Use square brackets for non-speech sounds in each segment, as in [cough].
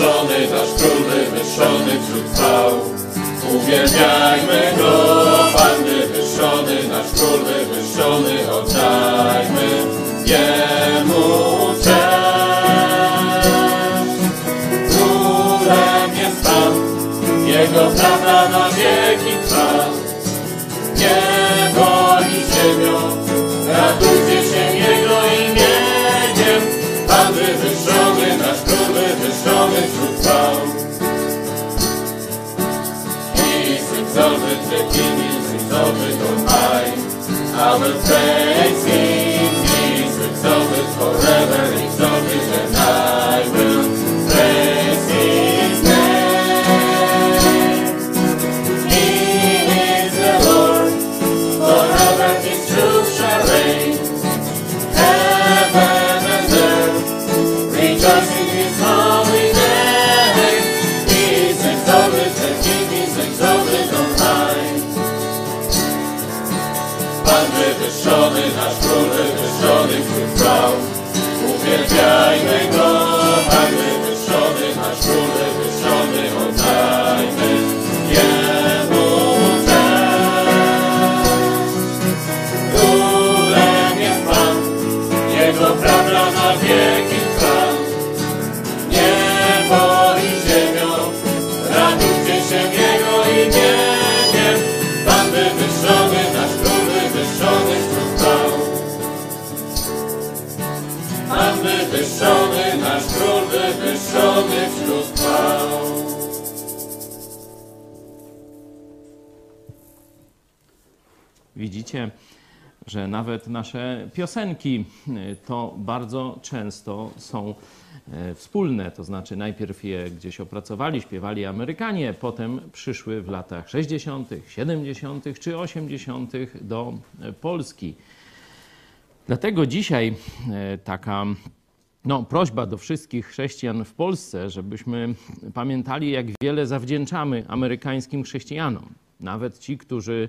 wywyższony, nasz król Że nawet nasze piosenki y, to bardzo często są e, wspólne. To znaczy, najpierw je gdzieś opracowali, śpiewali Amerykanie, potem przyszły w latach 60., 70. czy 80. do e, Polski. Dlatego dzisiaj taka no, prośba do wszystkich chrześcijan w Polsce, żebyśmy pamiętali, jak wiele zawdzięczamy amerykańskim chrześcijanom. Nawet ci, którzy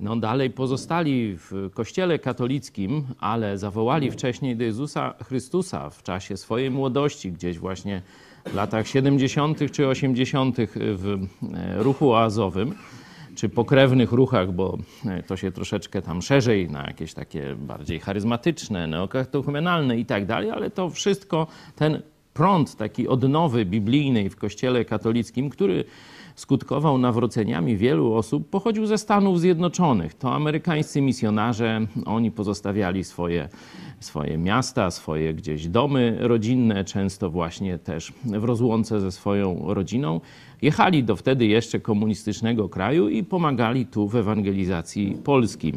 no, dalej pozostali w kościele katolickim, ale zawołali wcześniej do Jezusa Chrystusa w czasie swojej młodości, gdzieś właśnie w latach 70. czy 80. w e, ruchu oazowym czy pokrewnych ruchach, bo e, to się troszeczkę tam szerzej na jakieś takie bardziej charyzmatyczne, neokatechumenalne i tak dalej, ale to wszystko, ten prąd taki odnowy biblijnej w kościele katolickim, który skutkował nawróceniami wielu osób, pochodził ze Stanów Zjednoczonych. To amerykańscy misjonarze, oni pozostawiali swoje, swoje miasta, swoje gdzieś domy rodzinne, często właśnie też w rozłące ze swoją rodziną. Jechali do wtedy jeszcze komunistycznego kraju i pomagali tu w ewangelizacji Polski.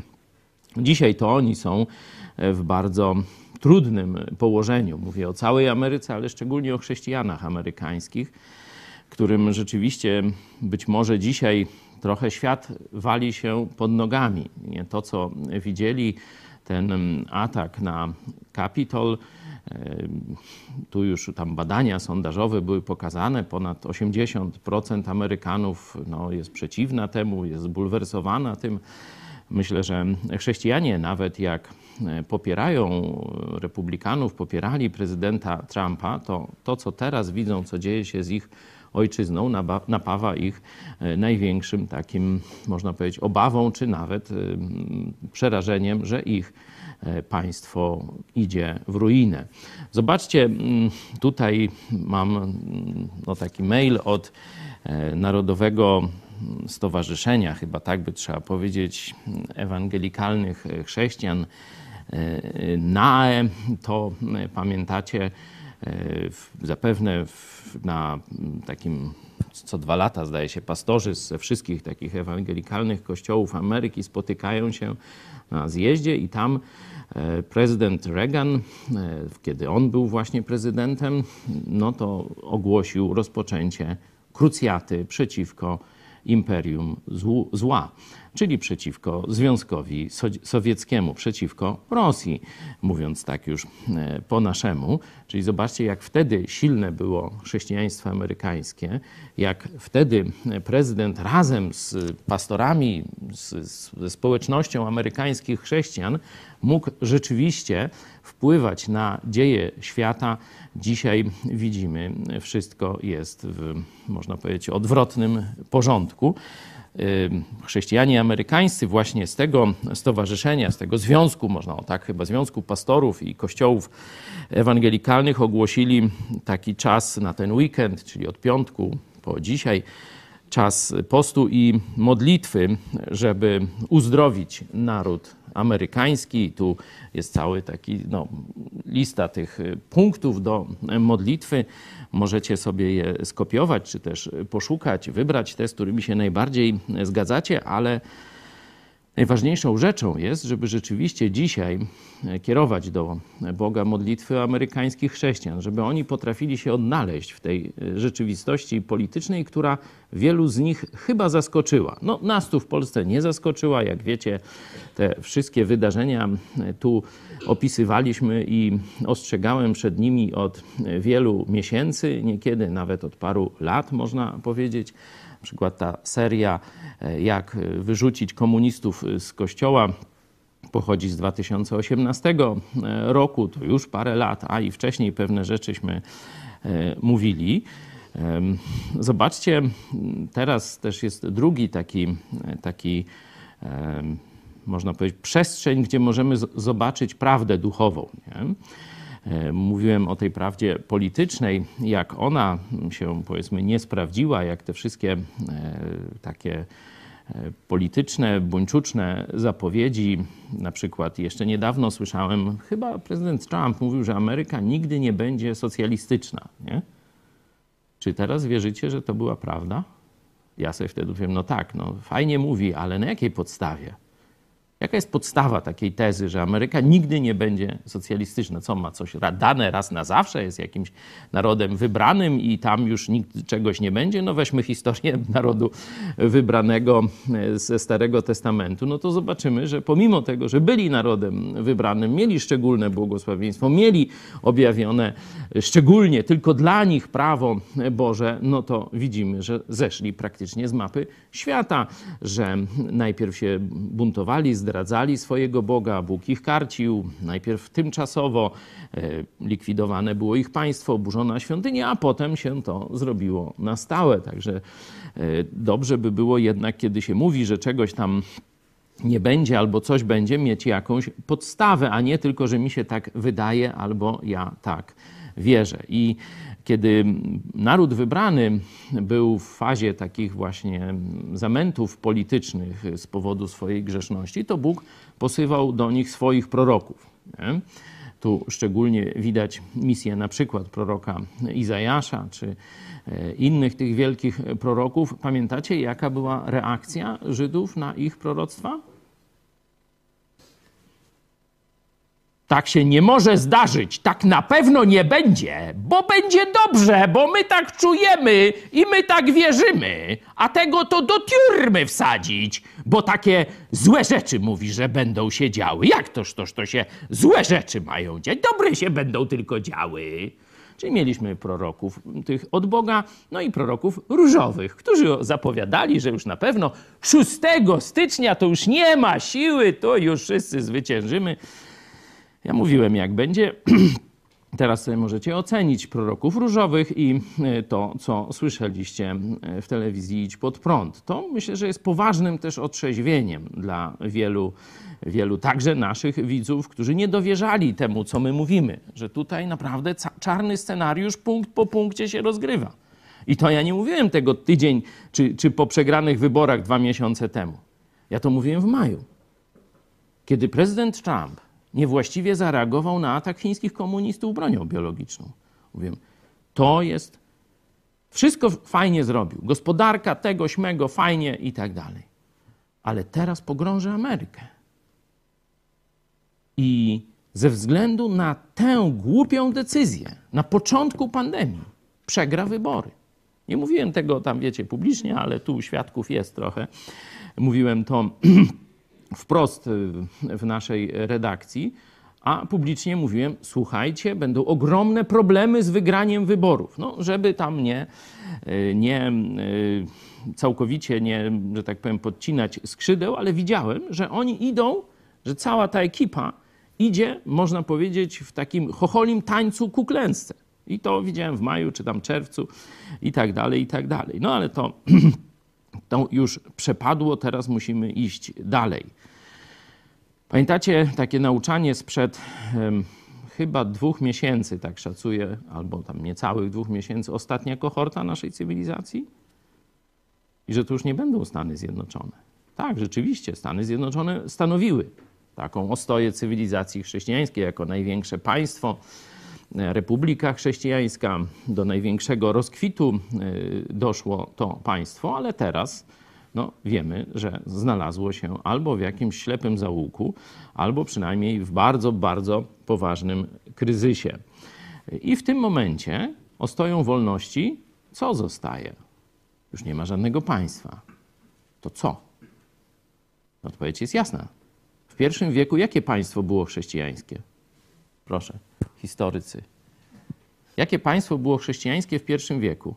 Dzisiaj to oni są w bardzo trudnym położeniu. Mówię o całej Ameryce, ale szczególnie o chrześcijanach amerykańskich którym rzeczywiście być może dzisiaj trochę świat wali się pod nogami. Nie to, co widzieli, ten atak na Capitol, tu już tam badania sondażowe były pokazane, ponad 80% Amerykanów no, jest przeciwna temu, jest zbulwersowana tym. Myślę, że chrześcijanie nawet jak popierają republikanów, popierali prezydenta Trumpa, to to, co teraz widzą, co dzieje się z ich ojczyzną, napawa ich największym takim, można powiedzieć, obawą, czy nawet przerażeniem, że ich państwo idzie w ruinę. Zobaczcie, tutaj mam no, taki mail od Narodowego Stowarzyszenia, chyba tak by trzeba powiedzieć, ewangelikalnych chrześcijan. NAE, to pamiętacie, zapewne na takim co dwa lata, zdaje się, pastorzy ze wszystkich takich ewangelikalnych kościołów Ameryki spotykają się na zjeździe i tam prezydent Reagan, kiedy on był właśnie prezydentem, no to ogłosił rozpoczęcie krucjaty przeciwko imperium zła. Czyli przeciwko Związkowi Sowieckiemu, przeciwko Rosji, mówiąc tak już e, po naszemu. Czyli zobaczcie, jak wtedy silne było chrześcijaństwo amerykańskie, jak wtedy prezydent razem z pastorami, z, ze społecznością amerykańskich chrześcijan mógł rzeczywiście wpływać na dzieje świata. Dzisiaj widzimy, wszystko jest w, można powiedzieć, odwrotnym porządku chrześcijanie amerykańscy właśnie z tego stowarzyszenia, z tego związku, można o tak chyba, związku pastorów i kościołów ewangelikalnych ogłosili taki czas na ten weekend, czyli od piątku po dzisiaj, czas postu i modlitwy, żeby uzdrowić naród amerykański. Tu jest cały taki no, lista tych punktów do modlitwy. Możecie sobie je skopiować, czy też poszukać, wybrać te, z którymi się najbardziej zgadzacie, ale Najważniejszą rzeczą jest, żeby rzeczywiście dzisiaj e, kierować do Boga modlitwy amerykańskich chrześcijan, żeby oni potrafili się odnaleźć w tej e, rzeczywistości politycznej, która wielu z nich chyba zaskoczyła. No, nas tu w Polsce nie zaskoczyła. Jak wiecie, te wszystkie wydarzenia e, tu opisywaliśmy i ostrzegałem przed nimi od wielu miesięcy, niekiedy nawet od paru lat, można powiedzieć. Na przykład ta seria e, Jak wyrzucić komunistów z kościoła pochodzi z 2018 e, roku, to już parę lat, a i wcześniej pewne rzeczyśmy e, mówili. Zobaczcie, teraz też jest drugi taki, taki można powiedzieć, przestrzeń, gdzie możemy zobaczyć prawdę duchową. Nie? E, mówiłem o tej prawdzie politycznej, jak ona się powiedzmy nie sprawdziła, jak te wszystkie e, takie e, polityczne, buńczuczne zapowiedzi. Na przykład jeszcze niedawno słyszałem, chyba prezydent Trump mówił, że Ameryka nigdy nie będzie socjalistyczna. Nie? Czy teraz wierzycie, że to była prawda? Ja sobie wtedy powiem, no tak, no fajnie mówi, ale na jakiej podstawie? Jaka jest podstawa takiej tezy, że Ameryka nigdy nie będzie socjalistyczna? Co ma coś dane raz na zawsze, jest jakimś narodem wybranym i tam już nikt czegoś nie będzie? No weźmy historię [laughs] narodu wybranego e, ze Starego Testamentu, no to zobaczymy, że pomimo tego, że byli narodem wybranym, mieli szczególne błogosławieństwo, mieli objawione szczególnie tylko dla nich prawo Boże, no to widzimy, że zeszli praktycznie z mapy świata, że najpierw się buntowali, zdradzali swojego Boga, Bóg ich karcił, najpierw tymczasowo e, likwidowane było ich państwo, oburzona świątynia, a potem się to zrobiło na stałe. Także e, dobrze by było jednak, kiedy się mówi, że czegoś tam nie będzie albo coś będzie, mieć jakąś podstawę, a nie tylko, że mi się tak wydaje albo ja tak wierzę. I kiedy naród wybrany był w fazie takich właśnie zamętów politycznych z powodu swojej grzeszności, to Bóg posywał do nich swoich proroków. Nie? Tu szczególnie widać misję na przykład proroka Izajasza czy e, innych tych wielkich proroków. Pamiętacie, jaka była reakcja Żydów na ich proroctwa? Tak się nie może zdarzyć, tak na pewno nie będzie, bo będzie dobrze, bo my tak czujemy i my tak wierzymy, a tego to do tiurmy wsadzić, bo takie złe rzeczy mówi, że będą się działy. Jak toż toż to się złe rzeczy mają dziać? Dobre się będą tylko działy. Czyli mieliśmy proroków tych od Boga, no i proroków różowych, którzy zapowiadali, że już na pewno 6 stycznia to już nie ma siły, to już wszyscy zwyciężymy. Ja mówiłem, jak będzie. [clears throat] Teraz sobie możecie ocenić proroków różowych i e, to, co słyszeliście e, w telewizji Idź Pod Prąd. To myślę, że jest poważnym też otrzeźwieniem dla wielu, wielu także naszych widzów, którzy nie dowierzali temu, co my mówimy, że tutaj naprawdę czarny scenariusz punkt po punkcie się rozgrywa. I to ja nie mówiłem tego tydzień czy, czy po przegranych wyborach dwa miesiące temu. Ja to mówiłem w maju, kiedy prezydent Trump niewłaściwie zareagował na atak chińskich komunistów bronią biologiczną. Mówię, to jest. Wszystko fajnie zrobił. Gospodarka tego, śmego, fajnie i tak dalej. Ale teraz pogrąży Amerykę. I ze względu na tę głupią decyzję na początku pandemii przegra wybory. Nie mówiłem tego tam, wiecie, publicznie, ale tu świadków jest trochę mówiłem to [clears throat] wprost w naszej redakcji, a publicznie mówiłem: Słuchajcie, będą ogromne problemy z wygraniem wyborów. No, żeby tam nie, nie całkowicie nie, że tak powiem, podcinać skrzydeł, ale widziałem, że oni idą, że cała ta ekipa idzie, można powiedzieć, w takim chocholim tańcu ku klęsce. I to widziałem w maju, czy tam czerwcu i tak dalej, i tak dalej. No ale to, [clears throat] to już przepadło, teraz musimy iść dalej. Pamiętacie takie nauczanie sprzed um, chyba dwóch miesięcy, tak szacuję, albo tam niecałych dwóch miesięcy, ostatnia kohorta naszej cywilizacji? I że to już nie będą Stany Zjednoczone. Tak, rzeczywiście, Stany Zjednoczone stanowiły taką ostoję cywilizacji chrześcijańskiej jako największe państwo, republika chrześcijańska. Do największego rozkwitu e, doszło to państwo, ale teraz no, wiemy, że znalazło się albo w jakimś ślepym zaułku, albo przynajmniej w bardzo, bardzo poważnym kryzysie. I w tym momencie ostoją wolności co zostaje? Już nie ma żadnego państwa. To co? Odpowiedź jest jasna. W pierwszym wieku jakie państwo było chrześcijańskie? Proszę, historycy. Jakie państwo było chrześcijańskie w pierwszym wieku?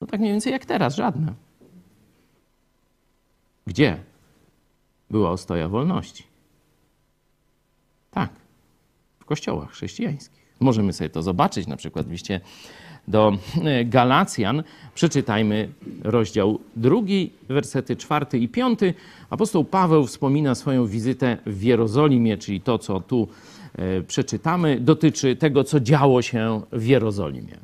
No tak mniej więcej jak teraz, żadne. Gdzie była ostoja wolności? Tak, w kościołach chrześcijańskich. Możemy sobie to zobaczyć, na przykład w liście do e, Galacjan. Przeczytajmy rozdział drugi, wersety czwarty i piąty. Apostoł Paweł wspomina swoją wizytę w Jerozolimie, czyli to, co tu e, przeczytamy, dotyczy tego, co działo się w Jerozolimie.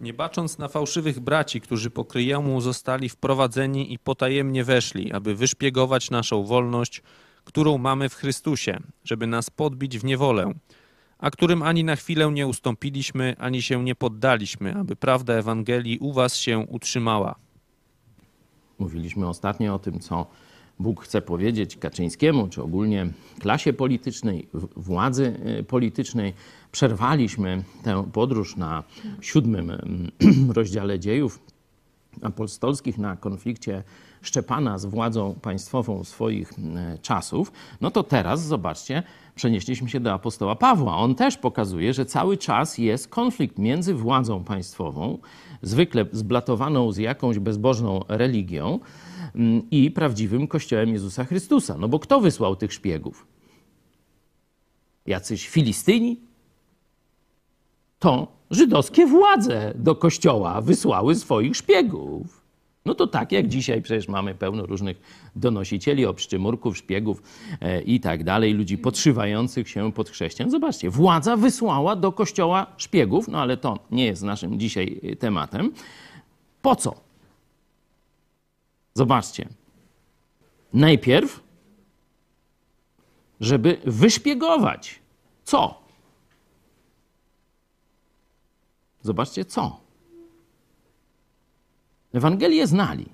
Nie bacząc na fałszywych braci, którzy po kryjomu zostali wprowadzeni i potajemnie weszli, aby wyszpiegować naszą wolność, którą mamy w Chrystusie, żeby nas podbić w niewolę, a którym ani na chwilę nie ustąpiliśmy, ani się nie poddaliśmy, aby prawda Ewangelii u was się utrzymała. Mówiliśmy ostatnio o tym, co Bóg chce powiedzieć Kaczyńskiemu, czy ogólnie klasie politycznej, władzy y, politycznej. Przerwaliśmy tę podróż na siódmym mm, [clears throat] rozdziale dziejów apostolskich na konflikcie Szczepana z władzą państwową swoich mm, czasów, no to teraz zobaczcie, przenieśliśmy się do apostoła Pawła. On też pokazuje, że cały czas jest konflikt między władzą państwową, zwykle zblatowaną z jakąś bezbożną religią, mm, i prawdziwym Kościołem Jezusa Chrystusa. No bo kto wysłał tych szpiegów? Jacyś Filistyni? To żydowskie władze do kościoła wysłały swoich szpiegów. No to tak jak dzisiaj przecież mamy pełno różnych donosicieli, obszczymurków, szpiegów e, i tak dalej, ludzi podszywających się pod chrześcijan. Zobaczcie, władza wysłała do kościoła szpiegów, no ale to nie jest naszym dzisiaj e, tematem. Po co? Zobaczcie. Najpierw, żeby wyszpiegować. Co? Zobaczcie, co? Ewangelię znali.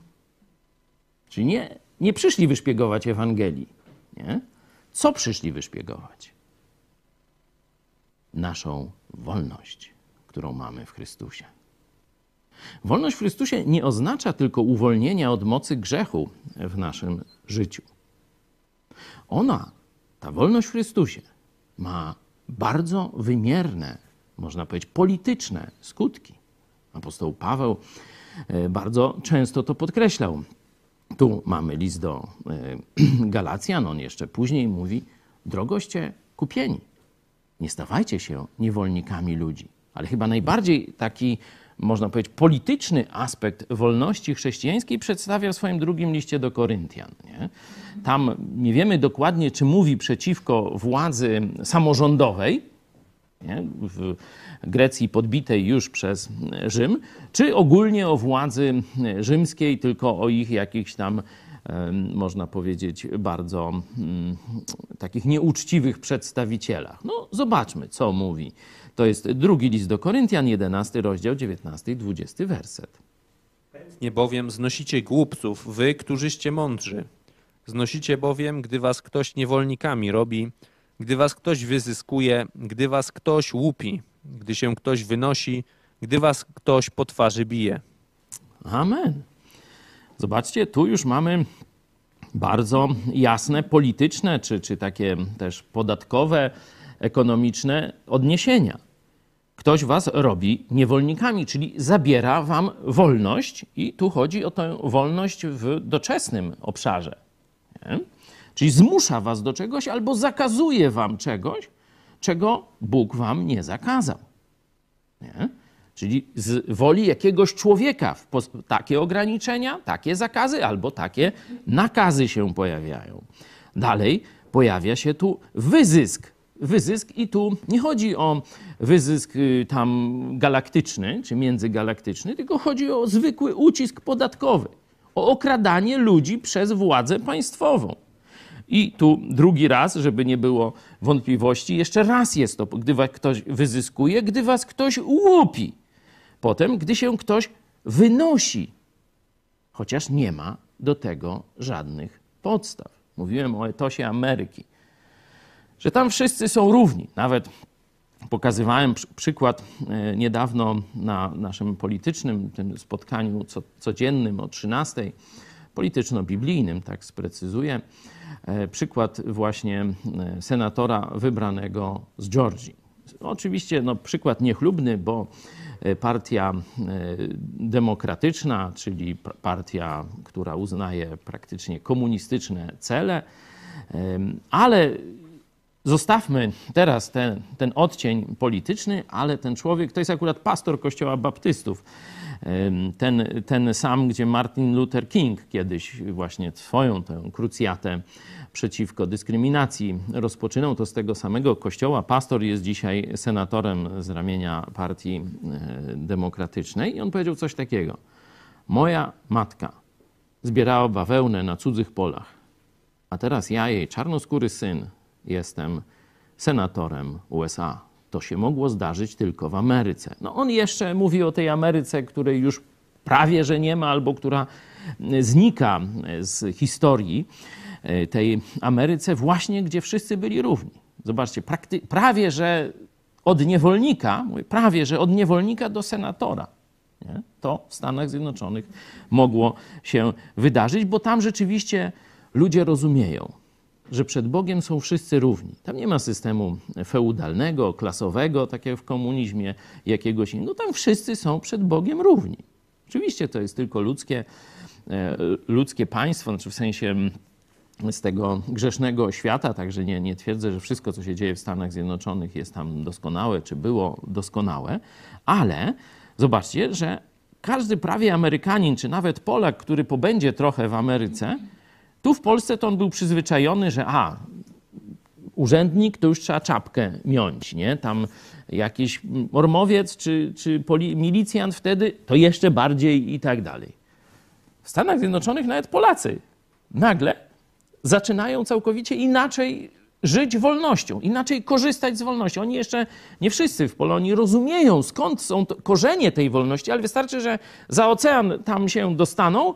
Czyli nie, nie przyszli wyszpiegować Ewangelii. Nie? Co przyszli wyszpiegować? Naszą wolność, którą mamy w Chrystusie. Wolność w Chrystusie nie oznacza tylko uwolnienia od mocy grzechu w naszym życiu. Ona, ta wolność w Chrystusie, ma bardzo wymierne, można powiedzieć, polityczne skutki. Apostoł Paweł bardzo często to podkreślał. Tu mamy list do e, [clears throat] Galacjan, on jeszcze później mówi: Drogoście kupieni, nie stawajcie się niewolnikami ludzi. Ale chyba najbardziej taki, można powiedzieć, polityczny aspekt wolności chrześcijańskiej przedstawia w swoim drugim liście do Koryntian. Nie? Tam nie wiemy dokładnie, czy mówi przeciwko władzy samorządowej, nie? w Grecji podbitej już przez Rzym, czy ogólnie o władzy rzymskiej, tylko o ich jakichś tam, można powiedzieć, bardzo mm, takich nieuczciwych przedstawicielach. No, zobaczmy, co mówi. To jest drugi list do Koryntian, 11 rozdział, 19 i 20 werset. Nie bowiem znosicie głupców, wy, którzyście mądrzy. Znosicie bowiem, gdy was ktoś niewolnikami robi, gdy was ktoś wyzyskuje, gdy was ktoś łupi, gdy się ktoś wynosi, gdy was ktoś po twarzy bije. Amen. Zobaczcie, tu już mamy bardzo jasne polityczne, czy, czy takie też podatkowe, ekonomiczne odniesienia. Ktoś was robi niewolnikami, czyli zabiera wam wolność, i tu chodzi o tę wolność w doczesnym obszarze. Nie? Czyli zmusza was do czegoś albo zakazuje wam czegoś, czego Bóg wam nie zakazał. Nie? Czyli z woli jakiegoś człowieka takie ograniczenia, takie zakazy albo takie nakazy się pojawiają. Dalej pojawia się tu wyzysk. Wyzysk i tu nie chodzi o wyzysk y, tam galaktyczny czy międzygalaktyczny, tylko chodzi o zwykły ucisk podatkowy, o okradanie ludzi przez władzę państwową. I tu drugi raz, żeby nie było wątpliwości, jeszcze raz jest to, gdy was ktoś wyzyskuje, gdy was ktoś łupi. Potem, gdy się ktoś wynosi, chociaż nie ma do tego żadnych podstaw. Mówiłem o etosie Ameryki, że tam wszyscy są równi. Nawet pokazywałem przykład e, niedawno na naszym politycznym tym spotkaniu codziennym o 13, polityczno-biblijnym, tak sprecyzuję, przykład właśnie e, senatora wybranego z Georgii. Oczywiście no, przykład niechlubny, bo E, partia e, demokratyczna, czyli partia, która uznaje praktycznie komunistyczne cele, ale zostawmy teraz ten, ten odcień polityczny, ale ten człowiek to jest akurat pastor Kościoła Baptystów. Ten, ten sam, gdzie Martin Luther King kiedyś właśnie swoją tę krucjatę przeciwko dyskryminacji rozpoczynał to z tego samego kościoła. Pastor jest dzisiaj senatorem z ramienia Partii e, Demokratycznej i on powiedział coś takiego. Moja matka zbierała bawełnę na cudzych polach, a teraz ja, jej czarnoskóry syn, jestem senatorem USA. To się mogło zdarzyć tylko w Ameryce. No on jeszcze mówi o tej Ameryce, której już prawie że nie ma, albo która znika z historii. E, tej Ameryce, właśnie gdzie wszyscy byli równi. Zobaczcie, prawie że od niewolnika, prawie że od niewolnika do senatora. Nie? To w Stanach Zjednoczonych mogło się wydarzyć, bo tam rzeczywiście ludzie rozumieją, że przed Bogiem są wszyscy równi. Tam nie ma systemu feudalnego, klasowego, tak jak w komunizmie jakiegoś innego. Tam wszyscy są przed Bogiem równi. Oczywiście to jest tylko ludzkie, e, ludzkie państwo, znaczy w sensie z tego grzesznego świata, także nie, nie twierdzę, że wszystko, co się dzieje w Stanach Zjednoczonych jest tam doskonałe, czy było doskonałe, ale zobaczcie, że każdy prawie Amerykanin, czy nawet Polak, który pobędzie trochę w Ameryce, tu w Polsce to on był przyzwyczajony, że a, urzędnik to już trzeba czapkę miąć, nie? Tam jakiś mormowiec czy, czy poli, milicjant wtedy to jeszcze bardziej i tak dalej. W Stanach Zjednoczonych nawet Polacy nagle zaczynają całkowicie inaczej żyć wolnością, inaczej korzystać z wolności. Oni jeszcze, nie wszyscy w Polonii rozumieją, skąd są korzenie tej wolności, ale wystarczy, że za ocean tam się dostaną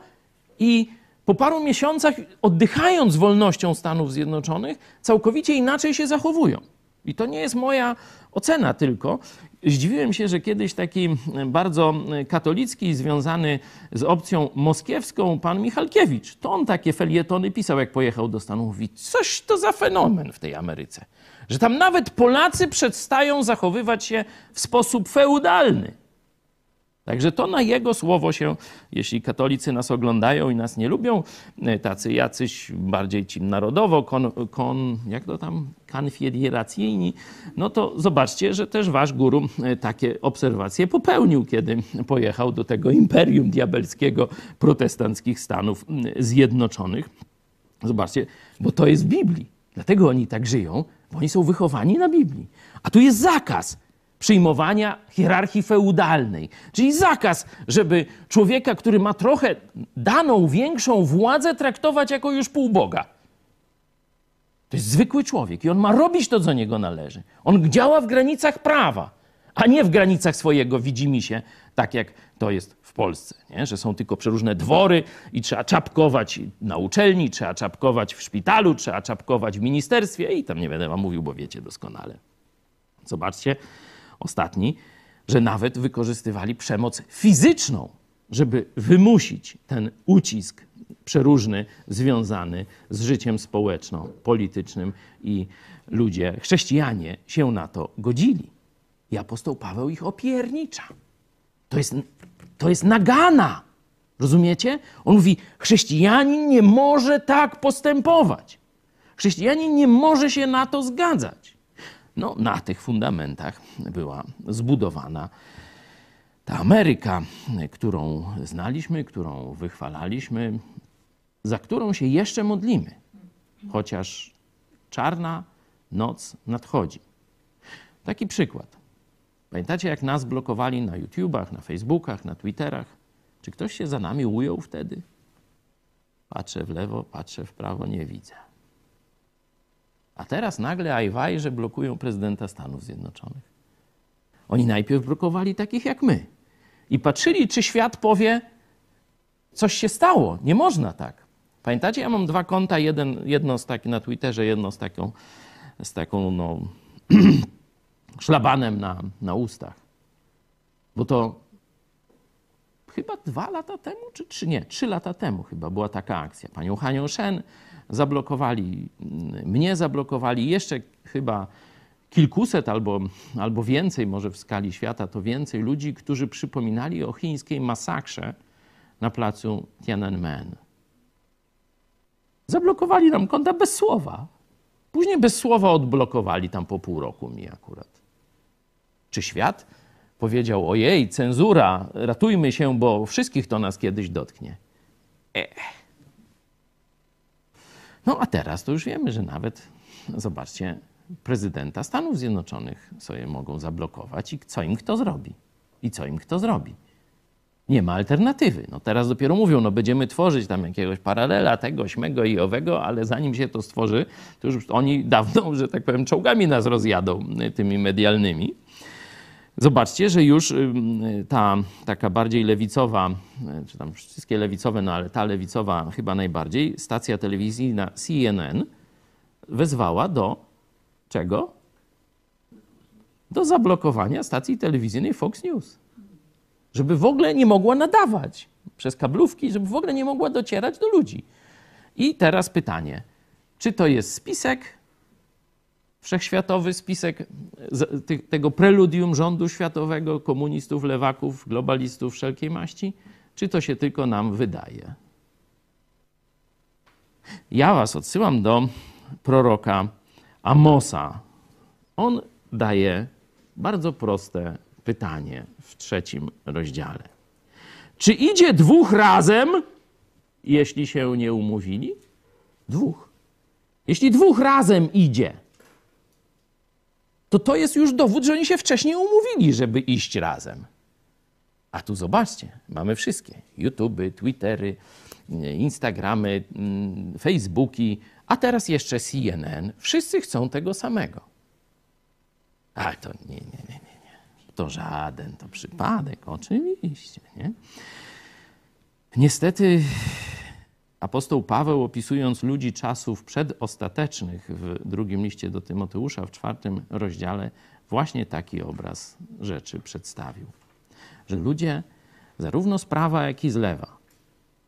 i po paru miesiącach, oddychając wolnością Stanów Zjednoczonych, całkowicie inaczej się zachowują. I to nie jest moja ocena tylko. Zdziwiłem się, że kiedyś taki bardzo katolicki, związany z opcją moskiewską, pan Michalkiewicz, to on takie felietony pisał, jak pojechał do Stanów. Mówi, coś to za fenomen w tej Ameryce. Że tam nawet Polacy przestają zachowywać się w sposób feudalny. Także to na jego słowo się, jeśli katolicy nas oglądają i nas nie lubią, e, tacy jacyś bardziej ci narodowo, kon, kon, jak to tam, konfederacyjni, no to zobaczcie, że też wasz guru e, takie obserwacje popełnił, kiedy pojechał do tego imperium diabelskiego protestanckich Stanów Zjednoczonych. Zobaczcie, bo to jest w Biblii. Dlatego oni tak żyją, bo oni są wychowani na Biblii. A tu jest zakaz przyjmowania hierarchii feudalnej. Czyli zakaz, żeby człowieka, który ma trochę daną większą władzę, traktować jako już półboga. To jest zwykły człowiek i on ma robić to, co niego należy. On działa w granicach prawa, a nie w granicach swojego widzimisię, tak jak to jest w Polsce, nie? że są tylko przeróżne dwory i trzeba czapkować na uczelni, trzeba czapkować w szpitalu, trzeba czapkować w ministerstwie i tam nie będę wam mówił, bo wiecie doskonale. Zobaczcie, ostatni, że nawet wykorzystywali przemoc fizyczną żeby wymusić ten ucisk przeróżny związany z życiem społeczno-politycznym i ludzie, chrześcijanie się na to godzili. I apostoł Paweł ich opiernicza. To jest, to jest nagana. Rozumiecie? On mówi, chrześcijanin nie może tak postępować. Chrześcijanin nie może się na to zgadzać. No, na tych fundamentach była zbudowana ta Ameryka, którą znaliśmy, którą wychwalaliśmy, za którą się jeszcze modlimy, chociaż czarna noc nadchodzi. Taki przykład. Pamiętacie, jak nas blokowali na YouTubach, na Facebookach, na Twitterach? Czy ktoś się za nami ujął wtedy? Patrzę w lewo, patrzę w prawo, nie widzę. A teraz nagle ajwaj, że blokują prezydenta Stanów Zjednoczonych. Oni najpierw blokowali takich jak my. I patrzyli, czy świat powie, coś się stało. Nie można tak. Pamiętacie, ja mam dwa konta, jeden, jedno z taki na Twitterze, jedno z taką, z taką no, [clears throat] szlabanem na, na ustach. Bo to chyba dwa lata temu, czy trzy, nie, trzy lata temu chyba była taka akcja. Panią Hanią Shen zablokowali, mnie zablokowali, jeszcze chyba kilkuset albo, albo więcej, może w skali świata, to więcej ludzi, którzy przypominali o chińskiej masakrze na placu Tiananmen. Zablokowali nam konta bez słowa. Później bez słowa odblokowali tam po pół roku mi akurat. Czy świat powiedział: Ojej, cenzura, ratujmy się, bo wszystkich to nas kiedyś dotknie? Ech. No a teraz to już wiemy, że nawet, zobaczcie, prezydenta Stanów Zjednoczonych sobie mogą zablokować i co im kto zrobi. I co im kto zrobi. Nie ma alternatywy. No teraz dopiero mówią, no będziemy tworzyć tam jakiegoś paralela, tego, śmego i owego, ale zanim się to stworzy, to już oni dawno, że tak powiem, czołgami nas rozjadą tymi medialnymi. Zobaczcie, że już ta taka bardziej lewicowa, y, czy tam wszystkie lewicowe, no ale ta lewicowa chyba najbardziej, stacja telewizyjna CNN wezwała do czego? Do zablokowania stacji telewizyjnej Fox News. Żeby w ogóle nie mogła nadawać przez kablówki, żeby w ogóle nie mogła docierać do ludzi. I teraz pytanie, czy to jest spisek, wszechświatowy spisek tego preludium rządu światowego, komunistów, lewaków, globalistów wszelkiej maści, czy to się tylko nam wydaje? Ja was odsyłam do proroka Amosa. On daje bardzo proste pytanie w trzecim rozdziale. Czy idzie dwóch razem, jeśli się nie umówili? Dwóch. Jeśli dwóch razem idzie, to to jest już dowód, że oni się wcześniej umówili, żeby iść razem. A tu zobaczcie, mamy wszystkie: YouTube, Twittery, Instagramy, mm, Facebooki, a teraz jeszcze CNN. Wszyscy chcą tego samego. Ale to nie, nie, nie, nie. nie. To żaden, to przypadek, oczywiście. Nie? Niestety apostoł Paweł, opisując ludzi czasów przedostatecznych w drugim liście do Tymoteusza, w czwartym rozdziale, właśnie taki obraz rzeczy przedstawił. Że ludzie zarówno z prawa, jak i z lewa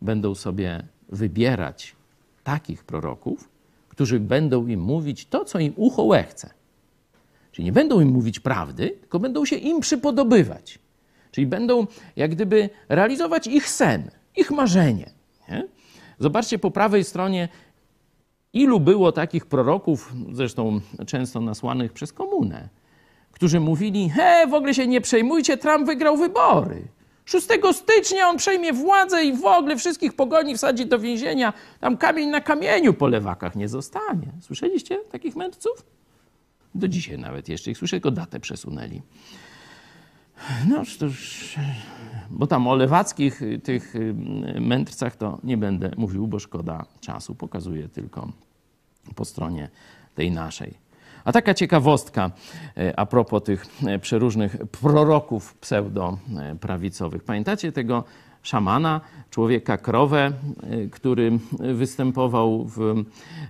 będą sobie wybierać takich proroków, którzy będą im mówić to, co im ucho łechce. Czyli nie będą im mówić prawdy, tylko będą się im przypodobywać. Czyli będą jak gdyby realizować ich sen, ich marzenie. Nie? Zobaczcie po prawej stronie, ilu było takich proroków, zresztą często nasłanych przez komunę, którzy mówili: He, w ogóle się nie przejmujcie, Trump wygrał wybory. 6 stycznia on przejmie władzę i w ogóle wszystkich pogoni wsadzi do więzienia. Tam kamień na kamieniu po lewakach nie zostanie. Słyszeliście takich mędrców? Do dzisiaj nawet jeszcze ich słyszę, tylko datę przesunęli. No, już, bo tam o lewackich tych y, mędrcach to nie będę mówił, bo szkoda czasu. Pokazuję tylko po stronie tej naszej. A taka ciekawostka e, a propos tych e, przeróżnych proroków pseudoprawicowych. Pamiętacie tego szamana, człowieka krowę, e, który występował w,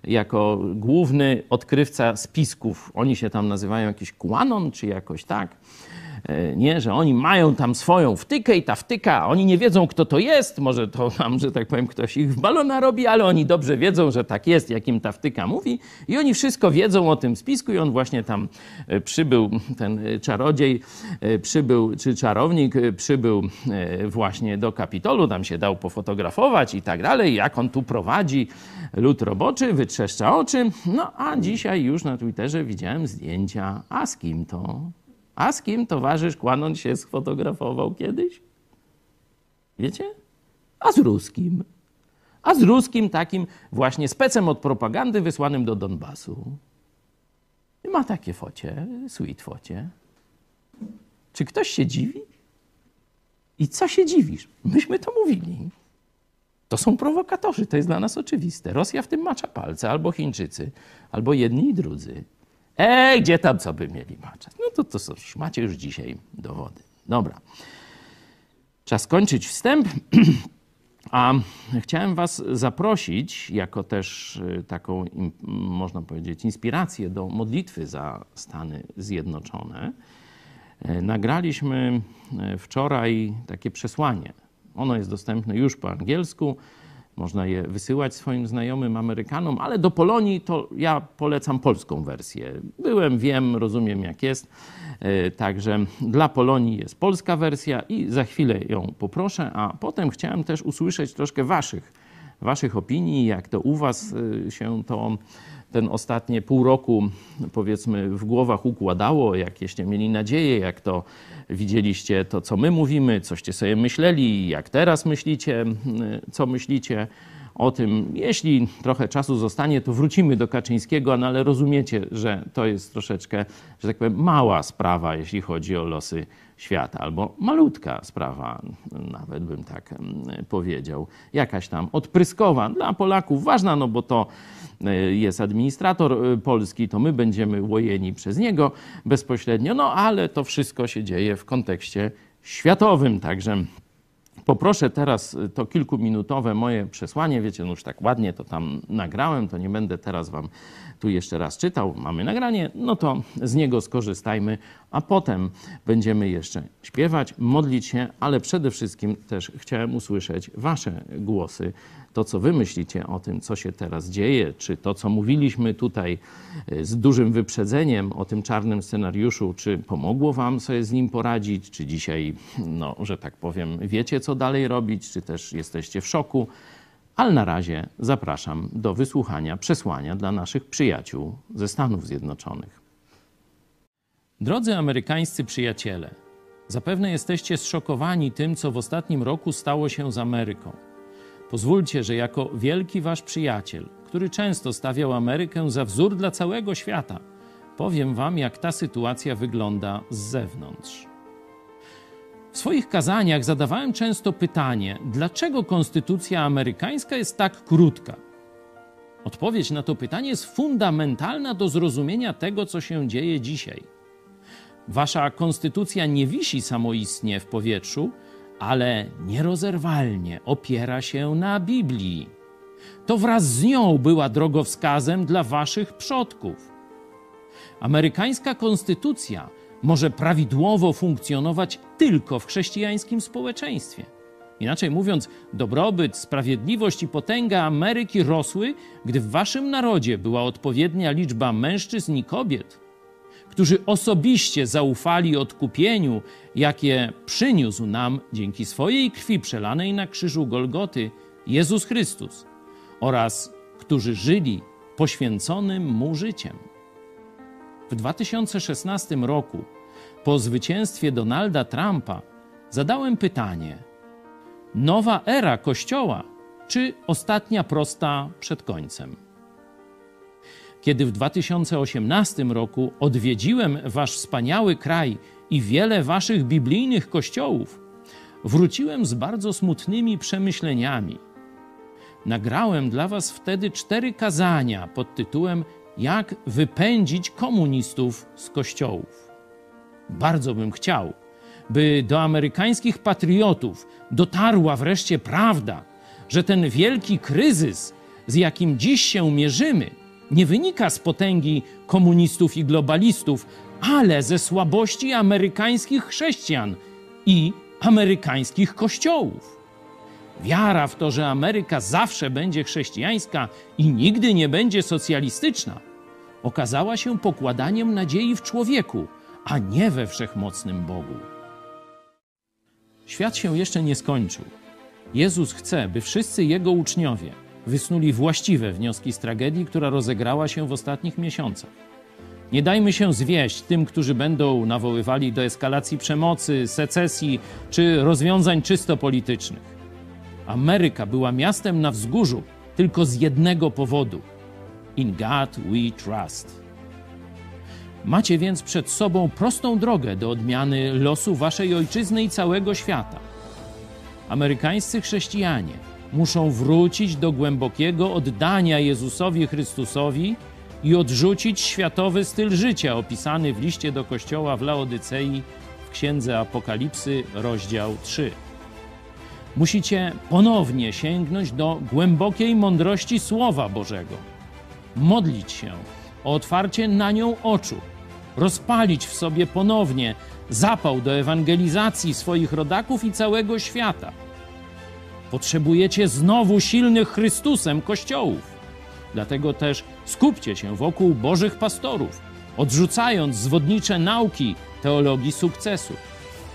jako główny odkrywca spisków. Oni się tam nazywają jakiś Kuanon, czy jakoś tak. E, nie, że oni mają tam swoją wtykę i ta wtyka, oni nie wiedzą, kto to jest, może to tam, że tak powiem, ktoś ich w balona robi, ale oni dobrze wiedzą, że tak jest, jakim ta wtyka mówi. I oni wszystko wiedzą o tym spisku i on właśnie tam e, przybył, ten czarodziej przybył, czy czarownik przybył właśnie do Kapitolu, tam się dał pofotografować i tak dalej, jak on tu prowadzi lud roboczy, wytrzeszcza oczy, no a dzisiaj już na Twitterze widziałem zdjęcia, a z kim to? A z kim towarzysz kłanąc się sfotografował kiedyś? Wiecie? A z ruskim. A z ruskim takim właśnie specem od propagandy wysłanym do Donbasu. I ma takie focie, sweet focie. Czy ktoś się dziwi? I co się dziwisz? Myśmy to mówili. To są prowokatorzy, to jest dla nas oczywiste. Rosja w tym macza palce, albo Chińczycy, albo jedni i drudzy. Ej, gdzie tam co by mieli maczać? No to, to macie już dzisiaj dowody. Dobra. Czas skończyć wstęp. [clears throat] A chciałem Was zaprosić, jako też y, taką, można powiedzieć, inspirację do modlitwy za Stany Zjednoczone. E, nagraliśmy e, wczoraj takie przesłanie. Ono jest dostępne już po angielsku. Można je wysyłać swoim znajomym Amerykanom, ale do Polonii to ja polecam polską wersję. Byłem, wiem, rozumiem jak jest. E, także dla Polonii jest polska wersja i za chwilę ją poproszę, a potem chciałem też usłyszeć troszkę waszych, waszych opinii, jak to u was e, się to ten ostatnie pół roku powiedzmy w głowach układało, jakieście mieli nadzieję, jak to widzieliście to, co my mówimy, coście sobie myśleli, jak teraz myślicie, co myślicie o tym. Jeśli trochę czasu zostanie, to wrócimy do Kaczyńskiego, no ale rozumiecie, że to jest troszeczkę, że tak powiem, mała sprawa, jeśli chodzi o losy świata, albo malutka sprawa, nawet bym tak mm, powiedział. Jakaś tam odpryskowa dla Polaków ważna, no bo to e, jest administrator e, polski, to my będziemy łojeni przez niego bezpośrednio, no ale to wszystko się dzieje w kontekście światowym, także Poproszę teraz y, to kilkuminutowe moje przesłanie. Wiecie, no już tak ładnie to tam nagrałem, to nie będę teraz wam tu jeszcze raz czytał. Mamy nagranie, no to z niego skorzystajmy, a potem będziemy jeszcze śpiewać, modlić się, ale przede wszystkim też chciałem usłyszeć wasze głosy to, co wy myślicie o tym, co się teraz dzieje, czy to, co mówiliśmy tutaj e, z dużym wyprzedzeniem o tym czarnym scenariuszu, czy pomogło wam sobie z nim poradzić, czy dzisiaj, no, że tak powiem, wiecie, co dalej robić, czy też jesteście w szoku. Ale na razie zapraszam do wysłuchania przesłania dla naszych przyjaciół ze Stanów Zjednoczonych. Drodzy amerykańscy przyjaciele, zapewne jesteście zszokowani tym, co w ostatnim roku stało się z Ameryką. Pozwólcie, że jako wielki wasz przyjaciel, który często stawiał Amerykę za wzór dla całego świata, powiem wam, jak ta sytuacja wygląda z zewnątrz. W swoich kazaniach zadawałem często pytanie, dlaczego konstytucja amerykańska jest tak krótka? Odpowiedź na to pytanie jest fundamentalna do zrozumienia tego, co się dzieje dzisiaj. Wasza konstytucja nie wisi samoistnie w powietrzu, ale nierozerwalnie opiera się na Biblii. To wraz z nią była drogowskazem dla waszych przodków. Amerykańska konstytucja może prawidłowo funkcjonować tylko w chrześcijańskim społeczeństwie. Inaczej mówiąc, dobrobyt, sprawiedliwość i potęga Ameryki rosły, gdy w waszym narodzie była odpowiednia liczba mężczyzn i kobiet, którzy osobiście zaufali odkupieniu, jakie przyniósł nam dzięki swojej krwi przelanej na krzyżu Golgoty Jezus Chrystus, oraz którzy żyli poświęconym mu życiem. W 2016 roku, po zwycięstwie Donalda Trumpa, zadałem pytanie: nowa era Kościoła czy ostatnia prosta przed końcem? Kiedy w 2018 roku odwiedziłem Wasz wspaniały kraj i wiele Waszych biblijnych kościołów, wróciłem z bardzo smutnymi przemyśleniami. Nagrałem dla Was wtedy cztery kazania pod tytułem Jak wypędzić komunistów z kościołów. Bardzo bym chciał, by do amerykańskich patriotów dotarła wreszcie prawda, że ten wielki kryzys, z jakim dziś się mierzymy, nie wynika z potęgi komunistów i globalistów, ale ze słabości amerykańskich chrześcijan i amerykańskich kościołów. Wiara w to, że Ameryka zawsze będzie chrześcijańska i nigdy nie będzie socjalistyczna, okazała się pokładaniem nadziei w człowieku, a nie we wszechmocnym Bogu. Świat się jeszcze nie skończył. Jezus chce, by wszyscy Jego uczniowie wysnuli właściwe wnioski z tragedii, która rozegrała się w ostatnich miesiącach. Nie dajmy się zwieść tym, którzy będą nawoływali do eskalacji przemocy, secesji czy rozwiązań czysto politycznych. Ameryka była miastem na wzgórzu tylko z jednego powodu: In God we trust. Macie więc przed sobą prostą drogę do odmiany losu waszej ojczyzny i całego świata. Amerykańscy chrześcijanie muszą wrócić do głębokiego oddania Jezusowi Chrystusowi i odrzucić światowy styl życia opisany w liście do kościoła w Laodycei w Księdze Apokalipsy, rozdział 3. Musicie ponownie sięgnąć do głębokiej mądrości Słowa Bożego, modlić się o otwarcie na nią oczu, rozpalić w sobie ponownie zapał do ewangelizacji swoich rodaków i całego świata. Potrzebujecie znowu silnych Chrystusem kościołów. Dlatego też skupcie się wokół Bożych pastorów, odrzucając zwodnicze nauki teologii sukcesu.